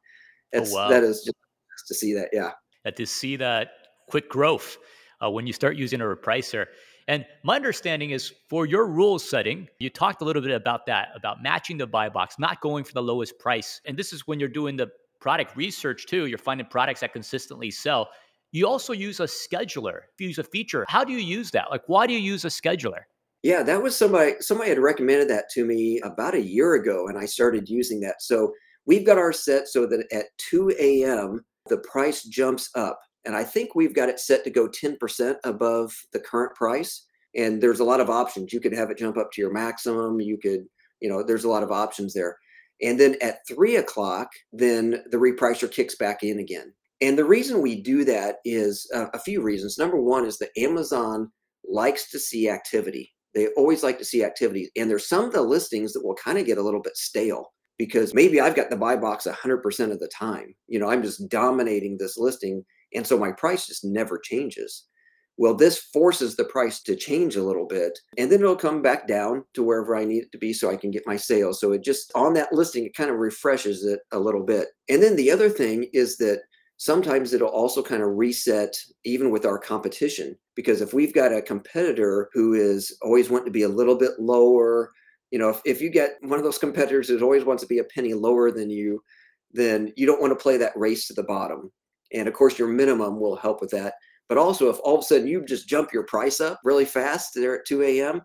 it's, oh, wow. That is just to see that. Yeah. And to see that quick growth uh, when you start using a repricer. And my understanding is for your rules setting, you talked a little bit about that, about matching the buy box, not going for the lowest price. And this is when you're doing the product research too. You're finding products that consistently sell. You also use a scheduler, you use a feature. How do you use that? Like, why do you use a scheduler? Yeah, that was somebody somebody had recommended that to me about a year ago, and I started using that. So we've got our set so that at 2 a.m. the price jumps up. And I think we've got it set to go 10% above the current price. And there's a lot of options. You could have it jump up to your maximum. You could, you know, there's a lot of options there. And then at three o'clock, then the repricer kicks back in again. And the reason we do that is uh, a few reasons. Number one is that Amazon likes to see activity. They always like to see activities. And there's some of the listings that will kind of get a little bit stale because maybe I've got the buy box 100% of the time. You know, I'm just dominating this listing. And so my price just never changes. Well, this forces the price to change a little bit, and then it'll come back down to wherever I need it to be so I can get my sales. So it just on that listing, it kind of refreshes it a little bit. And then the other thing is that sometimes it'll also kind of reset even with our competition because if we've got a competitor who is always wanting to be a little bit lower you know if, if you get one of those competitors that always wants to be a penny lower than you then you don't want to play that race to the bottom and of course your minimum will help with that. But also if all of a sudden you just jump your price up really fast there at 2 a.m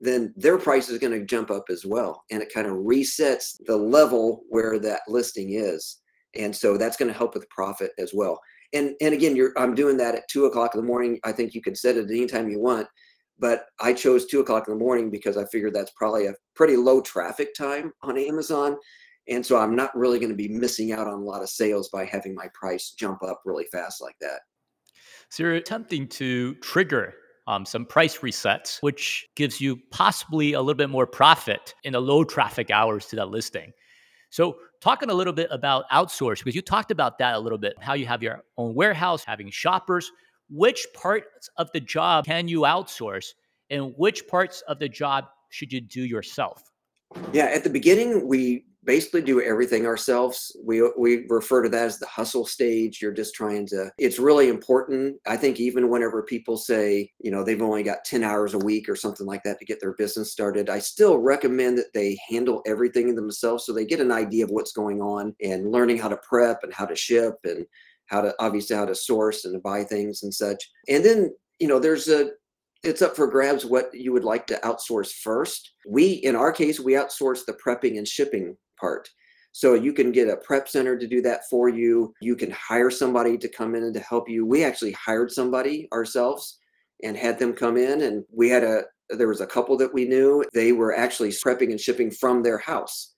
then their price is going to jump up as well and it kind of resets the level where that listing is. And so that's going to help with profit as well. And and again you're i'm doing that at two o'clock in the morning. I think you can set it anytime you want but i chose two o'clock in the morning because i figured that's probably a pretty low traffic time on amazon and so i'm not really going to be missing out on a lot of sales by having my price jump up really fast like that so you're attempting to trigger um, some price resets, which gives you possibly a little bit more profit in the low traffic hours to that listing. So, talking a little bit about outsource, because you talked about that a little bit, how you have your own warehouse, having shoppers. Which parts of the job can you outsource, and which parts of the job should you do yourself? Yeah, at the beginning, we basically do everything ourselves. We we refer to that as the hustle stage. You're just trying to it's really important. I think even whenever people say, you know, they've only got 10 hours a week or something like that to get their business started, I still recommend that they handle everything themselves so they get an idea of what's going on and learning how to prep and how to ship and how to obviously how to source and to buy things and such. And then, you know, there's a it's up for grabs what you would like to outsource first. We, in our case, we outsource the prepping and shipping part. So you can get a prep center to do that for you. You can hire somebody to come in and to help you. We actually hired somebody ourselves and had them come in and we had a there was a couple that we knew. They were actually prepping and shipping from their house.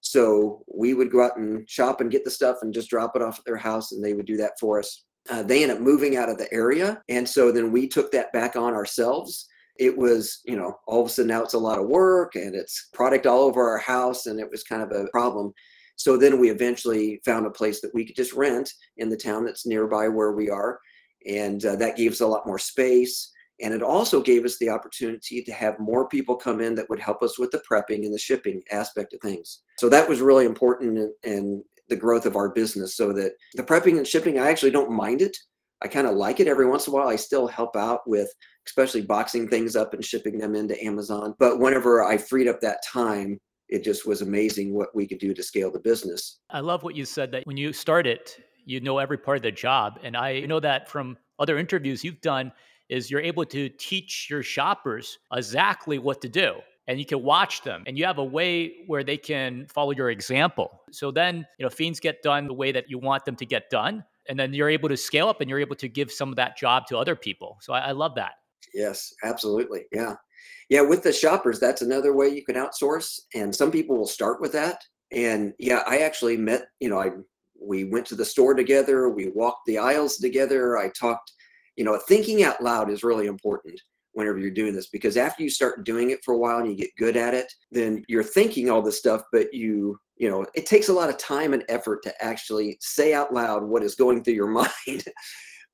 So we would go out and shop and get the stuff and just drop it off at their house and they would do that for us. Uh, they ended up moving out of the area. And so then we took that back on ourselves it was, you know, all of a sudden now it's a lot of work and it's product all over our house and it was kind of a problem. So then we eventually found a place that we could just rent in the town that's nearby where we are. And uh, that gave us a lot more space. And it also gave us the opportunity to have more people come in that would help us with the prepping and the shipping aspect of things. So that was really important in, in the growth of our business. So that the prepping and shipping, I actually don't mind it I kind of like it every once in a while. I still help out with, especially boxing things up and shipping them into Amazon. But whenever I freed up that time, it just was amazing what we could do to scale the business. I love what you said that when you started, you know every part of the job. And I know that from other interviews you've done is you're able to teach your shoppers exactly what to do and you can watch them and you have a way where they can follow your example. So then, you know, fiends get done the way that you want them to get done. And then you're able to scale up and you're able to give some of that job to other people. So I, I love that. Yes, absolutely. Yeah. Yeah. With the shoppers, that's another way you can outsource. And some people will start with that. And yeah, I actually met, you know, I we went to the store together, we walked the aisles together, I talked, you know, thinking out loud is really important whenever you're doing this because after you start doing it for a while and you get good at it then you're thinking all this stuff but you you know it takes a lot of time and effort to actually say out loud what is going through your mind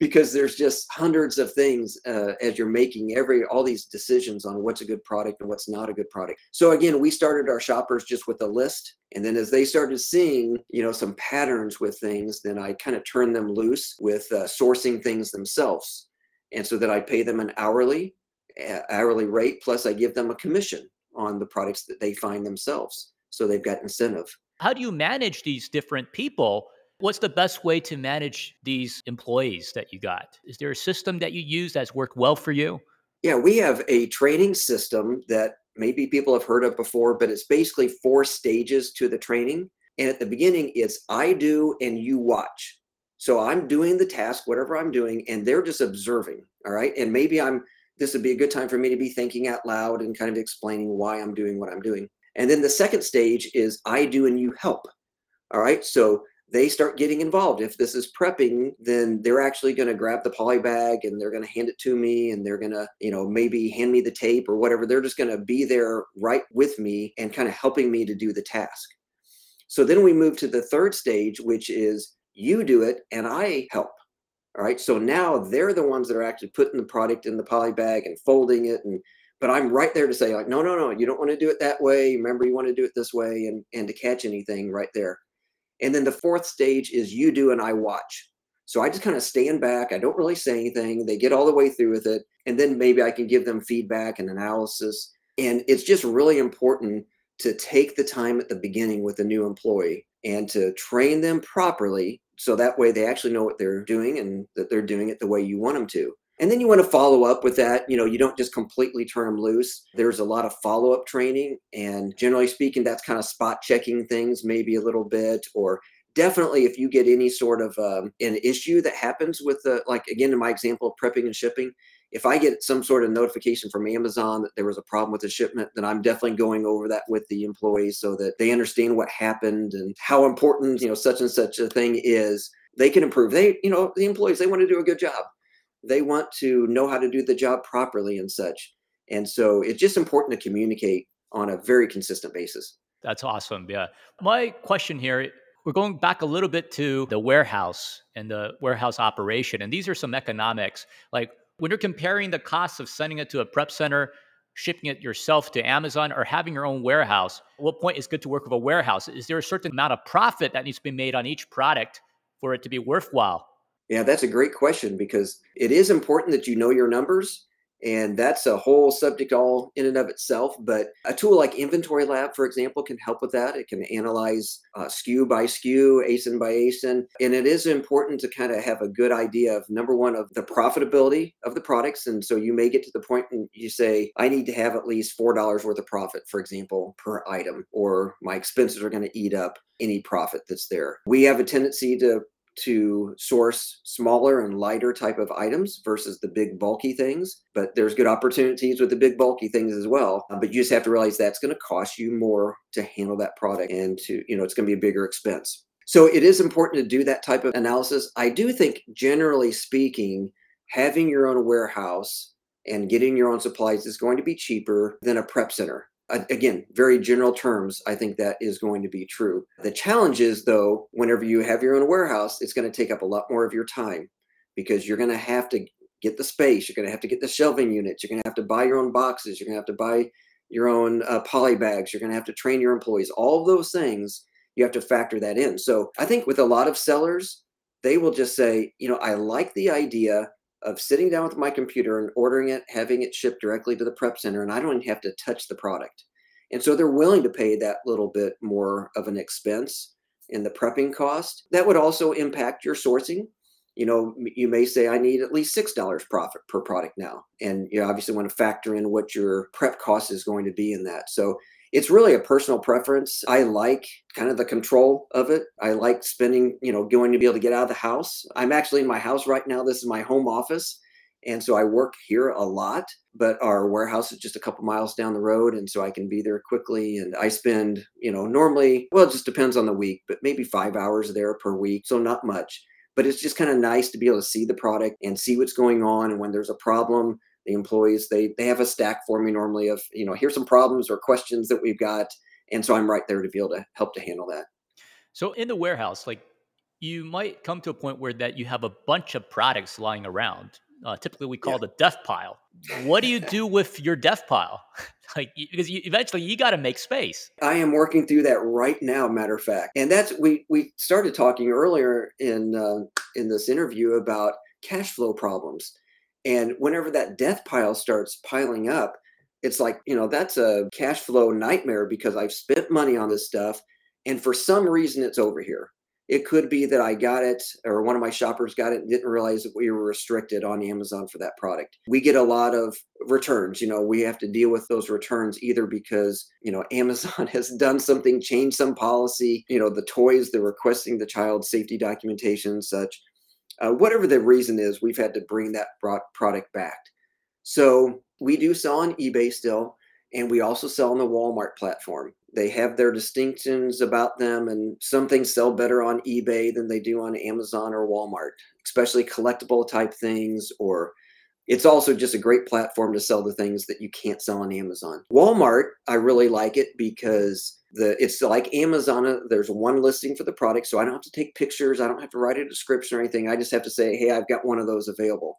because there's just hundreds of things uh, as you're making every all these decisions on what's a good product and what's not a good product. So again we started our shoppers just with a list and then as they started seeing you know some patterns with things then i kind of turned them loose with uh, sourcing things themselves. And so that i pay them an hourly hourly rate plus i give them a commission on the products that they find themselves. So they've got incentive. How do you manage these different people? What's the best way to manage these employees that you got? Is there a system that you use that's worked well for you? Yeah we have a training system that maybe people have heard of before but it's basically four stages to the training. And at the beginning it's i do and you watch. So i'm doing the task whatever i'm doing and they're just observing all right? And maybe i'm this would be a good time for me to be thinking out loud and kind of explaining why I'm doing what I'm doing. And then the second stage is I do and you help. All right. So they start getting involved. If this is prepping, then they're actually going to grab the poly bag and they're going to hand it to me and they're going to, you know, maybe hand me the tape or whatever. They're just going to be there right with me and kind of helping me to do the task. So then we move to the third stage, which is you do it and I help. All right. So now they're the ones that are actually putting the product in the poly bag and folding it. And but I'm right there to say, like, no, no, no, you don't want to do it that way. Remember, you want to do it this way and and to catch anything right there. And then the fourth stage is you do and I watch. So I just kind of stand back. I don't really say anything. They get all the way through with it. And then maybe I can give them feedback and analysis. And it's just really important to take the time at the beginning with a new employee and to train them properly so that way they actually know what they're doing and that they're doing it the way you want them to. And then you want to follow up with that you know you don't just completely turn them loose. There's a lot of follow-up training and generally speaking that's kind of spot checking things maybe a little bit or definitely if you get any sort of um, an issue that happens with the like again in my example of prepping and shipping if I get some sort of notification from Amazon that there was a problem with the shipment, then I'm definitely going over that with the employees so that they understand what happened and how important, you know, such and such a thing is. They can improve. They, you know, the employees, they want to do a good job. They want to know how to do the job properly and such. And so it's just important to communicate on a very consistent basis. That's awesome. Yeah. My question here we're going back a little bit to the warehouse and the warehouse operation. And these are some economics. Like when you're comparing the cost of sending it to a prep center, shipping it yourself to Amazon, or having your own warehouse, what point is good to work with a warehouse? Is there a certain amount of profit that needs to be made on each product for it to be worthwhile? Yeah, that's a great question because it is important that you know your numbers and that's a whole subject all in and of itself. But a tool like Inventory Lab, for example, can help with that. It can analyze uh, SKU by SKU, ASIN by ASIN. And it is important to kind of have a good idea of number one, of the profitability of the products. And so you may get to the point and you say, I need to have at least $4 worth of profit, for example, per item, or my expenses are going to eat up any profit that's there. We have a tendency to to source smaller and lighter type of items versus the big bulky things but there's good opportunities with the big bulky things as well. Uh, but you just have to realize that's going to cost you more to handle that product and to you know it's going to be a bigger expense. So it is important to do that type of analysis. I do think generally speaking having your own warehouse and getting your own supplies is going to be cheaper than a prep center again, very general terms, I think that is going to be true. The challenge is, though, whenever you have your own warehouse, it's going to take up a lot more of your time because you're going to have to get the space, you're going to have to get the shelving units, you're going to have to buy your own boxes, you're going to have to buy your own uh, poly bags, you're going to have to train your employees. All those things, you have to factor that in. So I think with a lot of sellers, they will just say, you know, I like the idea of sitting down with my computer and ordering it, having it shipped directly to the prep center, and I don't even have to touch the product. And so they're willing to pay that little bit more of an expense in the prepping cost. That would also impact your sourcing. You know, you may say I need at least six dollars profit per product now, and you obviously want to factor in what your prep cost is going to be in that. So it's really a personal preference. I like kind of the control of it. I like spending, you know, going to be able to get out of the house. I'm actually in my house right now. This is my home office. And so I work here a lot, but our warehouse is just a couple miles down the road. And so I can be there quickly. And I spend, you know, normally, well, it just depends on the week, but maybe five hours there per week. So not much. But it's just kind of nice to be able to see the product and see what's going on. And when there's a problem, the employees they they have a stack for me normally of you know here's some problems or questions that we've got and so i'm right there to be able to help to handle that. So in the warehouse like you might come to a point where that you have a bunch of products lying around uh, typically we call yeah. the death pile. What do you do with your death pile? Like because you, eventually you got to make space. I am working through that right now matter of fact. And that's we we started talking earlier in uh, in this interview about cash flow problems and whenever that death pile starts piling up, it's like, you know, that's a cash flow nightmare because I've spent money on this stuff. And for some reason, it's over here. It could be that I got it or one of my shoppers got it and didn't realize that we were restricted on Amazon for that product. We get a lot of returns. You know, we have to deal with those returns either because, you know, Amazon has done something, changed some policy, you know, the toys, they're requesting the child safety documentation such uh, whatever the reason is, we've had to bring that product back. So we do sell on eBay still, and we also sell on the Walmart platform. They have their distinctions about them, and some things sell better on eBay than they do on Amazon or Walmart, especially collectible type things or it's also just a great platform to sell the things that you can't sell on Amazon. Walmart, I really like it because the it's like Amazon. Uh, there's one listing for the product, so I don't have to take pictures. I don't have to write a description or anything. I just have to say, hey, I've got one of those available.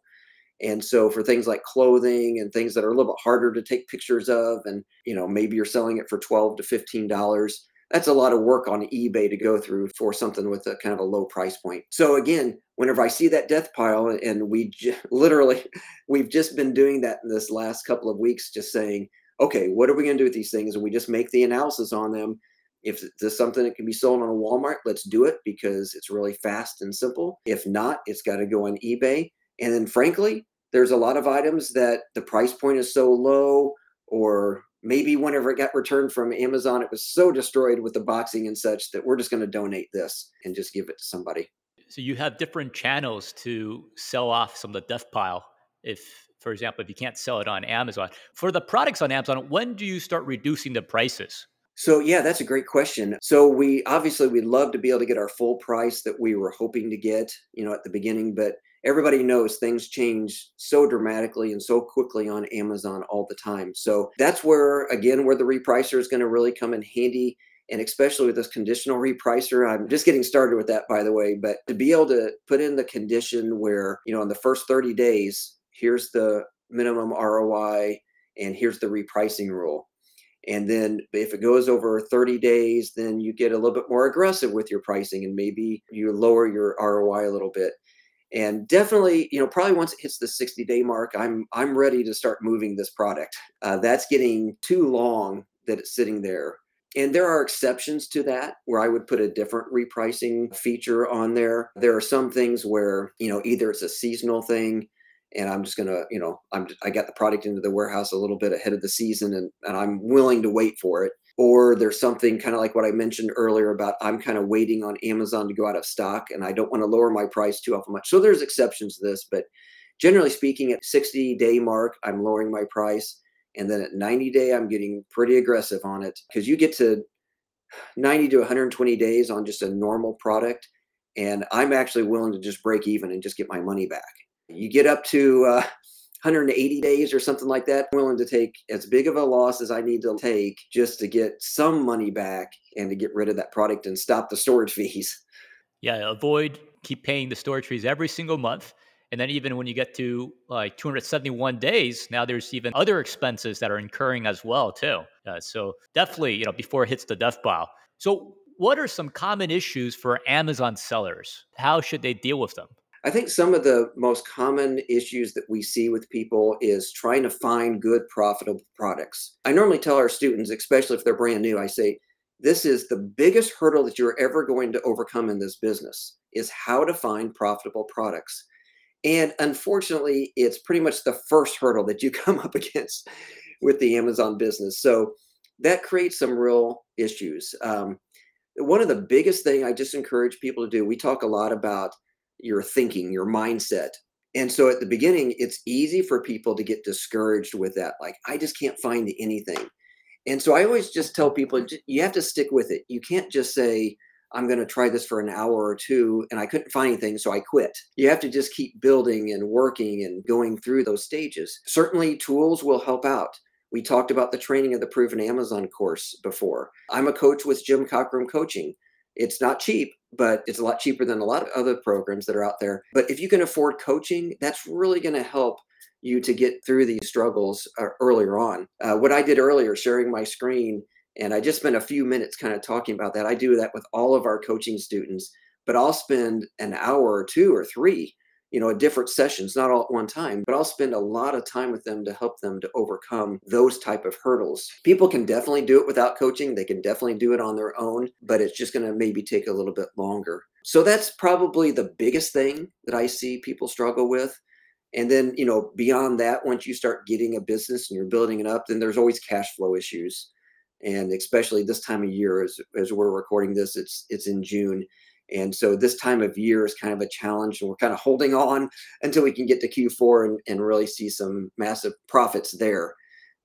And so for things like clothing and things that are a little bit harder to take pictures of, and you know maybe you're selling it for twelve to fifteen dollars, that's a lot of work on eBay to go through for something with a kind of a low price point. So again, whenever I see that death pile, and we j- literally, we've just been doing that in this last couple of weeks, just saying, okay, what are we going to do with these things? And we just make the analysis on them. If there's something that can be sold on a Walmart, let's do it because it's really fast and simple. If not, it's got to go on eBay. And then, frankly, there's a lot of items that the price point is so low or maybe whenever it got returned from Amazon, it was so destroyed with the boxing and such that we're just going to donate this and just give it to somebody. So you have different channels to sell off some of the death pile. If, for example, if you can't sell it on Amazon, for the products on Amazon, when do you start reducing the prices? So yeah, that's a great question. So we obviously we'd love to be able to get our full price that we were hoping to get, you know, at the beginning, but everybody knows things change so dramatically and so quickly on Amazon all the time. So that's where, again, where the repricer is going to really come in handy. And especially with this conditional repricer, I'm just getting started with that, by the way. But to be able to put in the condition where, you know, in the first 30 days, here's the minimum ROI and here's the repricing rule. And then if it goes over 30 days, then you get a little bit more aggressive with your pricing and maybe you lower your ROI a little bit and definitely you know probably once it hits the 60 day mark i'm i'm ready to start moving this product. Uh, that's getting too long that it's sitting there. And there are exceptions to that where i would put a different repricing feature on there. There are some things where you know either it's a seasonal thing and i'm just gonna you know i'm i got the product into the warehouse a little bit ahead of the season and, and i'm willing to wait for it or there's something kind of like what I mentioned earlier about I'm kind of waiting on Amazon to go out of stock and I don't want to lower my price too often much. So there's exceptions to this, but generally speaking, at 60 day mark, I'm lowering my price. And then at 90 day, I'm getting pretty aggressive on it because you get to 90 to 120 days on just a normal product. And I'm actually willing to just break even and just get my money back. You get up to uh, 180 days or something like that. I'm willing to take as big of a loss as I need to take just to get some money back and to get rid of that product and stop the storage fees. Yeah, avoid keep paying the storage fees every single month. And then even when you get to like 271 days, now there's even other expenses that are incurring as well too. Uh, so definitely, you know, before it hits the death pile. So What are some common issues for Amazon sellers? How should they deal with them? I think some of the most common issues that we see with people is trying to find good, profitable products. I normally tell our students, especially if they're brand new, I say, this is the biggest hurdle that you're ever going to overcome in this business is how to find profitable products. And unfortunately, it's pretty much the first hurdle that you come up against with the Amazon business. So that creates some real issues. Um, one of the biggest thing I just encourage people to do, we talk a lot about your thinking, your mindset. And so at the beginning, it's easy for people to get discouraged with that. Like, I just can't find anything. And so I always just tell people you have to stick with it. You can't just say, I'm going to try this for an hour or two and I couldn't find anything, so I quit. You have to just keep building and working and going through those stages. Certainly, tools will help out. We talked about the training of the Proven Amazon course before. I'm a coach with Jim Cockrum Coaching. It's not cheap, but it's a lot cheaper than a lot of other programs that are out there. But if you can afford coaching, that's really going to help you to get through these struggles uh, earlier on. Uh, what I did earlier, sharing my screen, and I just spent a few minutes kind of talking about that. I do that with all of our coaching students, but I'll spend an hour or two or three you know, different sessions, not all at one time, but I'll spend a lot of time with them to help them to overcome those type of hurdles. People can definitely do it without coaching. They can definitely do it on their own, but it's just going to maybe take a little bit longer. So that's probably the biggest thing that I see people struggle with. And then, you know, beyond that, once you start getting a business and you're building it up, then there's always cash flow issues. And especially this time of year, as, as we're recording this, it's it's in June and so this time of year is kind of a challenge, and we're kind of holding on until we can get to Q4 and, and really see some massive profits there.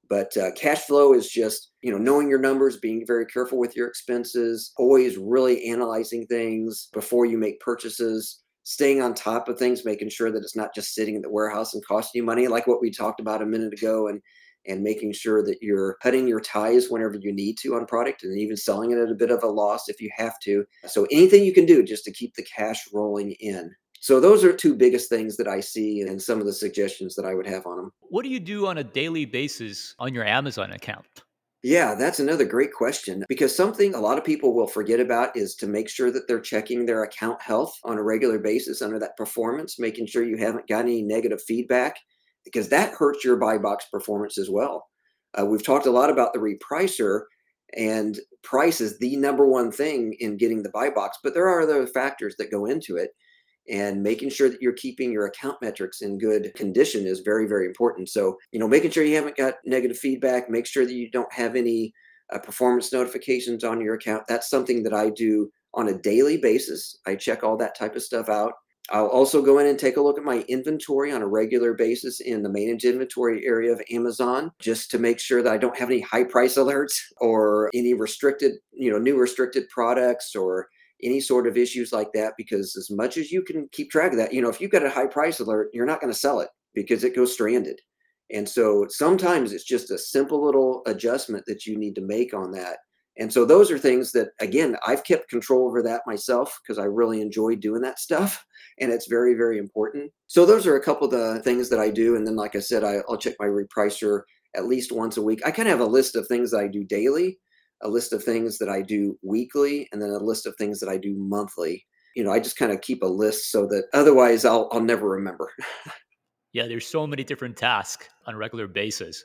But uh, cash flow is just, you know, knowing your numbers, being very careful with your expenses, always really analyzing things before you make purchases, staying on top of things, making sure that it's not just sitting in the warehouse and costing you money, like what we talked about a minute ago, and and making sure that you're cutting your ties whenever you need to on product and even selling it at a bit of a loss if you have to. So anything you can do just to keep the cash rolling in. So those are two biggest things that I see and some of the suggestions that I would have on them. What do you do on a daily basis on your Amazon account? Yeah, that's another great question because something a lot of people will forget about is to make sure that they're checking their account health on a regular basis under that performance, making sure you haven't got any negative feedback because that hurts your buy box performance as well. Uh, we've talked a lot about the repricer, and price is the number one thing in getting the buy box, but there are other factors that go into it. And making sure that you're keeping your account metrics in good condition is very, very important. So, you know, making sure you haven't got negative feedback, make sure that you don't have any uh, performance notifications on your account. That's something that I do on a daily basis. I check all that type of stuff out. I'll also go in and take a look at my inventory on a regular basis in the managed inventory area of Amazon just to make sure that I don't have any high price alerts or any restricted, you know, new restricted products or any sort of issues like that. Because as much as you can keep track of that, you know, if you've got a high price alert, you're not going to sell it because it goes stranded. And so sometimes it's just a simple little adjustment that you need to make on that and so those are things that, again, I've kept control over that myself because I really enjoy doing that stuff. And it's very, very important. So those are a couple of the things that I do. And then, like I said, I, will check my repricer at least once a week. I kind of have a list of things that I do daily, a list of things that I do weekly, and then a list of things that I do monthly. You know, I just kind of keep a list so that otherwise I'll, I'll never remember. yeah, there's so many different tasks on a regular basis.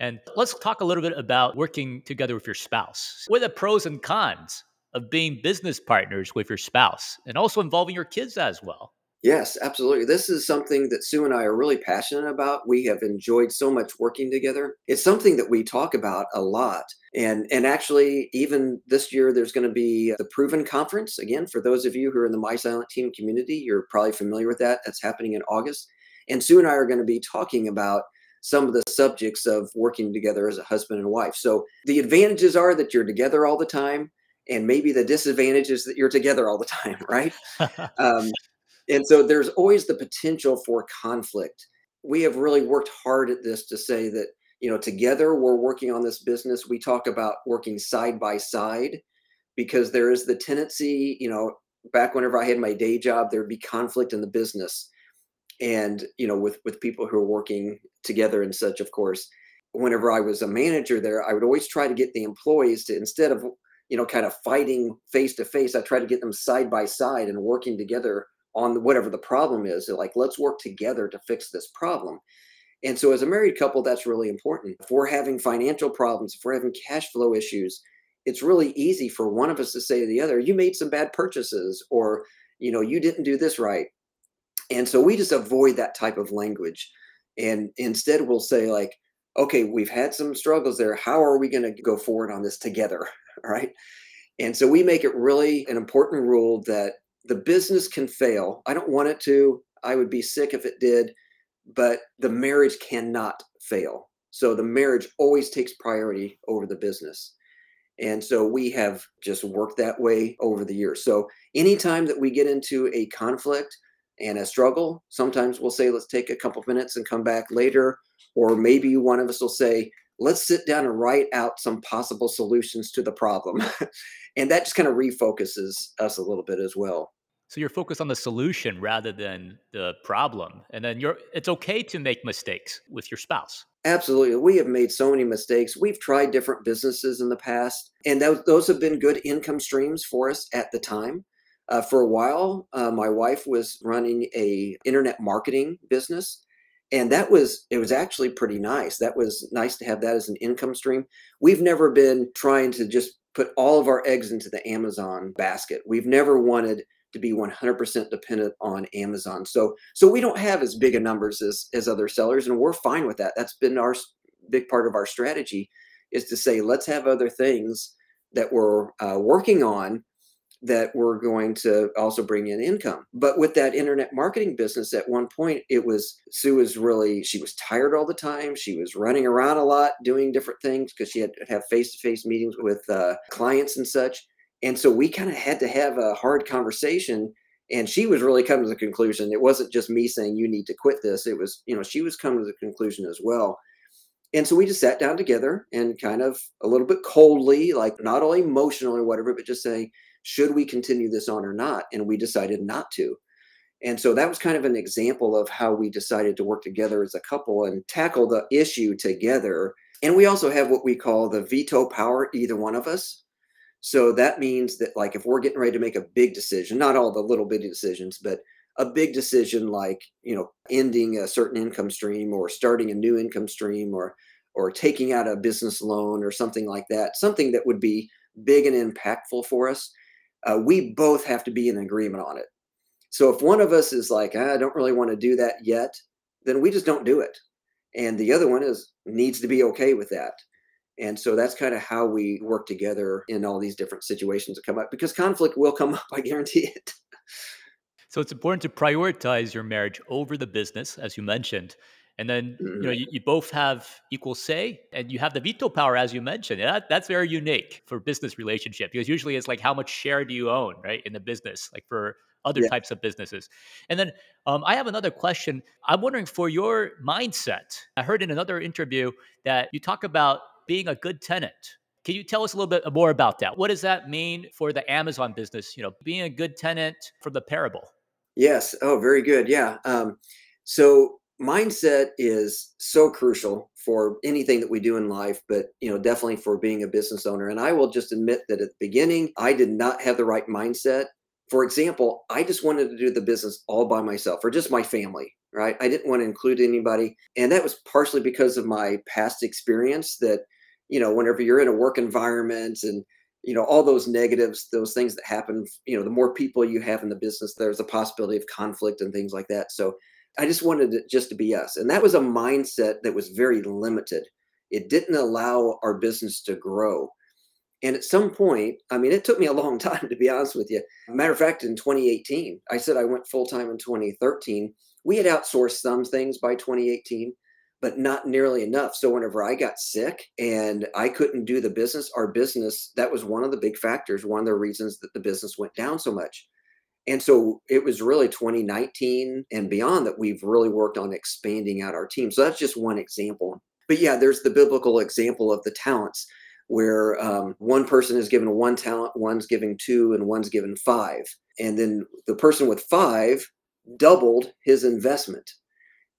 And let's talk a little bit about working together with your spouse. What are the pros and cons of being business partners with your spouse and also involving your kids as well? Yes, absolutely. This is something that Sue and I are really passionate about. We have enjoyed so much working together. It's something that we talk about a lot. And and actually even this year there's going to be the Proven Conference. Again, for those of you who are in the My Silent Team community, you're probably familiar with that. That's happening in August. And Sue and I are going to be talking about some of the subjects of working together as a husband and wife. So the advantages are that you're together all the time, and maybe the disadvantages that you're together all the time, right? um, and so there's always the potential for conflict. We have really worked hard at this to say that you know together we're working on this business. We talk about working side by side because there is the tendency, you know, back whenever I had my day job, there'd be conflict in the business and you know with with people who are working together and such of course whenever i was a manager there i would always try to get the employees to instead of you know, kind of fighting face to face. I try to get them side by side and working together on whatever the problem is. They're like, let's work together to fix this problem. And so, as a married couple, that's really important. If we're having financial problems, if we're having cash flow issues, it's really easy for one of us to say to the other, "You made some bad purchases," or you know, "You didn't do this right." And so we just avoid that type of language, and instead we'll say like, "Okay, we've had some struggles there. How are we going to go forward on this together?" right? And so we make it really an important rule that the business can fail. I don't want it to. I would be sick if it did but the marriage cannot fail. So the marriage always takes priority over the business. And so we have just worked that way over the years. So anytime that we get into a conflict and a struggle, sometimes we'll say, let's take a couple of minutes and come back later. Or maybe one of us will say, let's sit down and write out some possible solutions to the problem. and that just kind of refocuses us a little bit as well. So you're focused on the solution rather than the problem. And then you're it's okay to make mistakes with your spouse. Absolutely. We have made so many mistakes. We've tried different businesses in the past, and those, those have been good income streams for us at the time. Uh, for a while, uh, my wife was running a internet marketing business, and that was it was actually pretty nice. That was nice to have that as an income stream. We've never been trying to just put all of our eggs into the Amazon basket. We've never wanted to be 100% dependent on Amazon. So so we don't have as big a numbers as as other sellers and we're fine with that. That's been our big part of our strategy is to say let's have other things that we're uh, working on that we're going to also bring in income. But with that internet marketing business, at one point, it was Sue was really she was tired all the time. She was running around a lot, doing different things because she had to have face to face meetings with uh, clients and such. And so we kind of had to have a hard conversation. And she was really coming to the conclusion. It wasn't just me saying, you need to quit this. It was, you know, she was coming to the conclusion as well. And so we just sat down together and kind of a little bit coldly, like not all emotional or whatever, but just say, should we continue this on or not? And we decided not to. And so that was kind of an example of how we decided to work together as a couple and tackle the issue together. And we also have what we call the veto power, either one of us. So that means that, like, if we're getting ready to make a big decision, not all the little bitty decisions, but a big decision like, you know, ending a certain income stream or starting a new income stream or, or taking out a business loan or something like that, something that would be big and impactful for us, uh, we both have to be in agreement on it. So if one of us is like, ah, I don't really want to do that yet, then we just don't do it. And the other one is needs to be okay with that. And so that's kind of how we work together in all these different situations that come up because conflict will come up, I guarantee it. So it's important to prioritize your marriage over the business, as you mentioned. And then you know mm-hmm. you, you, both have equal say, and you have the veto power, as you mentioned. That, that's very unique for business relationship because usually it's like how much share do you own, right, in the business, like for other yeah. types of businesses. And then um, I have another question. I'm wondering for your mindset. I heard in another interview that you talk about being a good tenant. Can you tell us a little bit more about that? What does that mean for the Amazon business? You know, being a good tenant from the parable. Yes. Oh, very good. Yeah. Um, so mindset is so crucial for anything that we do in life, but you know, definitely for being a business owner. And I will just admit that at the beginning, I did not have the right mindset. For example, I just wanted to do the business all by myself or just my family, right? I didn't want to include anybody. And that was partially because of my past experience that you know whenever you're in a work environment and you know all those negatives those things that happen you know the more people you have in the business there's a possibility of conflict and things like that so i just wanted it just to be us and that was a mindset that was very limited it didn't allow our business to grow and at some point i mean it took me a long time to be honest with you matter of fact in 2018 i said i went full-time in 2013 we had outsourced some things by 2018 but not nearly enough. So whenever I got sick and I couldn't do the business, our business, that was one of the big factors, one of the reasons that the business went down so much. And so it was really 2019 and beyond that we've really worked on expanding out our team. So that's just one example. But yeah, there's the biblical example of the talents where um, one person is given one talent, one's giving two, and one's given five. And then the person with five doubled his investment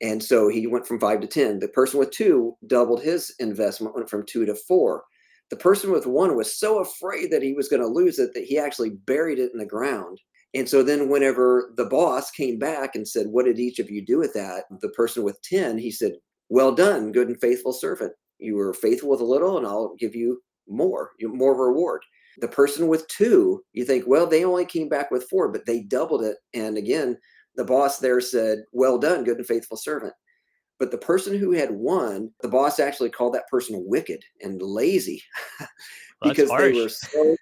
and so he went from five to 10. The person with two doubled his investment, went from two to four. The person with one was so afraid that he was going to lose it that he actually buried it in the ground. And so then, whenever the boss came back and said, What did each of you do with that? The person with 10, he said, Well done, good and faithful servant. You were faithful with a little, and I'll give you more, more reward. The person with two, you think, well, they only came back with four, but they doubled it. And again, the boss there said, Well done, good and faithful servant. But the person who had one, the boss actually called that person wicked and lazy because they were so.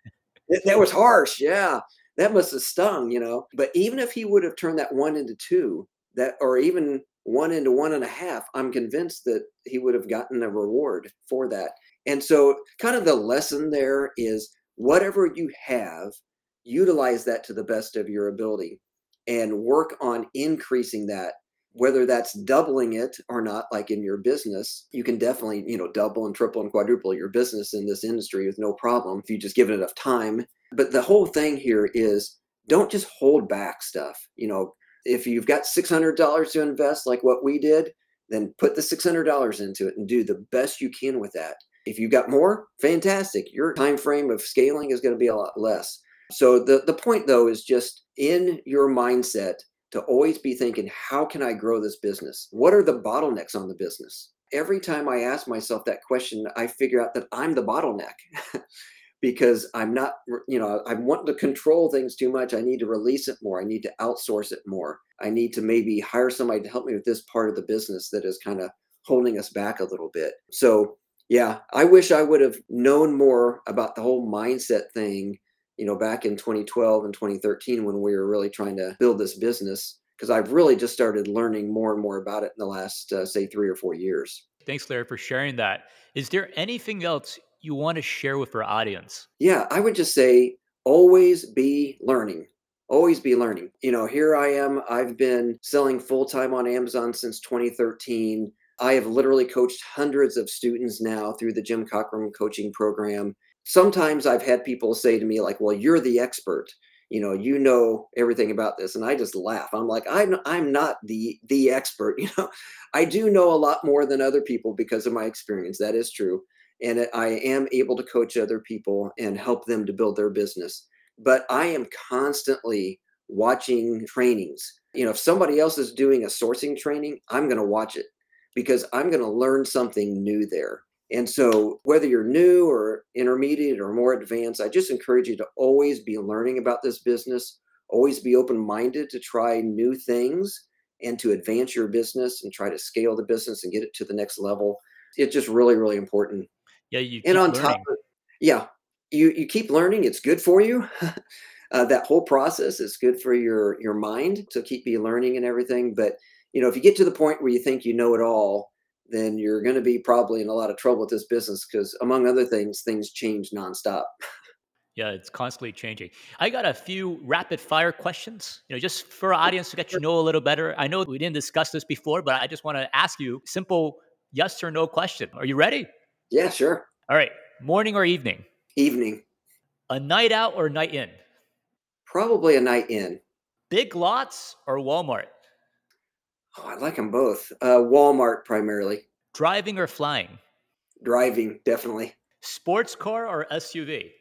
that was harsh. Yeah. That must have stung, you know. But even if he would have turned that one into two, that or even one into one and a half, I'm convinced that he would have gotten a reward for that. And so, kind of the lesson there is whatever you have, utilize that to the best of your ability and work on increasing that whether that's doubling it or not like in your business you can definitely you know double and triple and quadruple your business in this industry with no problem if you just give it enough time but the whole thing here is don't just hold back stuff you know. If you've got $600 to invest like what we did then put the $600 into it and do the best you can with that. If you've got more fantastic. Your time frame of scaling is going to be a lot less. So the, the point though is just in your mindset to always be thinking, how can I grow this business? What are the bottlenecks on the business? Every time I ask myself that question, I figure out that I'm the bottleneck because I'm not, you know, I want to control things too much. I need to release it more. I need to outsource it more. I need to maybe hire somebody to help me with this part of the business that is kind of holding us back a little bit. So, yeah, I wish I would have known more about the whole mindset thing you know, back in 2012 and 2013 when we were really trying to build this business, because I've really just started learning more and more about it in the last, uh, say, three or four years. Thanks, Larry, for sharing that. Is there anything else you want to share with our audience? Yeah, I would just say always be learning. Always be learning. You know, here I am. I've been selling full time on Amazon since 2013. I have literally coached hundreds of students now through the Jim Cockrum coaching program sometimes I've had people say to me, like, well, you're the expert. You know, you know everything about this. And I just laugh. I'm like, I'm I'm not the the expert. You know, I do know a lot more than other people because of my experience. That is true. And I am able to coach other people and help them to build their business. But I am constantly watching trainings. You know, if somebody else is doing a sourcing training, I'm going to watch it because I'm going to learn something new there. And so, whether you're new or intermediate or more advanced, I just encourage you to always be learning about this business, always be open minded to try new things and to advance your business and try to scale the business and get it to the next level. It's just really, really important. Yeah, you and on learning. top of yeah, you you keep learning. It's good for you. uh, that whole process is good for your your mind to keep you learning and everything. But you know, if you get to the point where you think you know it all, then you're going to be probably in a lot of trouble with this business because, among other things, things change nonstop. Yeah, it's constantly changing. I got a few rapid fire questions, you know, just for our audience to get to know a little better. I know we didn't discuss this before, but I just want to ask you simple yes or no question. Are you ready? Yeah, sure. All right. Morning or evening? Evening. A night out or night in? Probably a night in. Big lots or Walmart? Oh, I like them both. Uh, Walmart primarily. Driving or flying? Driving, definitely. Sports car or SUV?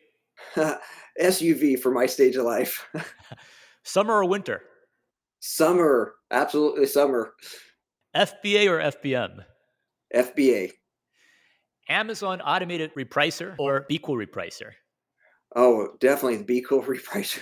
SUV for my stage of life. summer or winter? Summer, absolutely summer. FBA or FBM? FBA. Amazon automated repricer oh. or BQool repricer? Oh, definitely the repricer.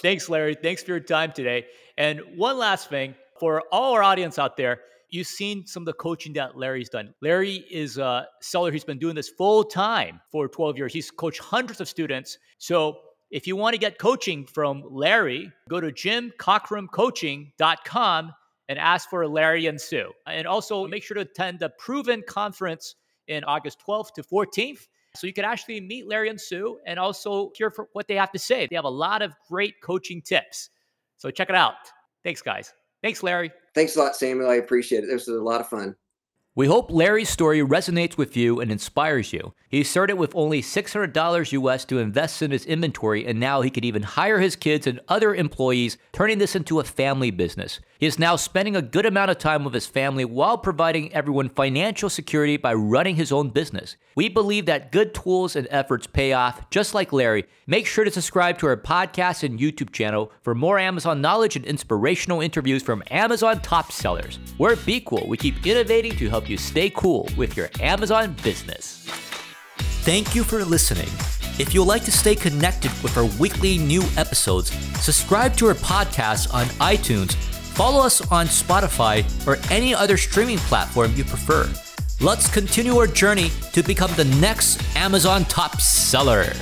Thanks, Larry. Thanks for your time today. And one last thing for all our audience out there, you've seen some of the coaching that Larry's done. Larry is a seller who's been doing this full time for 12 years. He's coached hundreds of students. So if you want to get coaching from Larry, go to jimcockrumcoaching.com and ask for Larry and Sue. And also make sure to attend the Proven Conference in August 12th to 14th. So you can actually meet Larry and Sue and also hear what they have to say. They have a lot of great coaching tips. So check it out. Thanks, guys. Thanks, Larry. Thanks a lot, Samuel. I appreciate it. This was a lot of fun. We hope Larry's story resonates with you and inspires you. He started with only $600 US to invest in his inventory, and now he could even hire his kids and other employees, turning this into a family business. He is now spending a good amount of time with his family while providing everyone financial security by running his own business. We believe that good tools and efforts pay off, just like Larry. Make sure to subscribe to our podcast and YouTube channel for more Amazon knowledge and inspirational interviews from Amazon top sellers. We're BQool. We keep innovating to help you stay cool with your Amazon business. Thank you for listening. If you'd like to stay connected with our weekly new episodes, subscribe to our podcast on iTunes, follow us on Spotify, or any other streaming platform you prefer. Let's continue our journey to become the next Amazon top seller.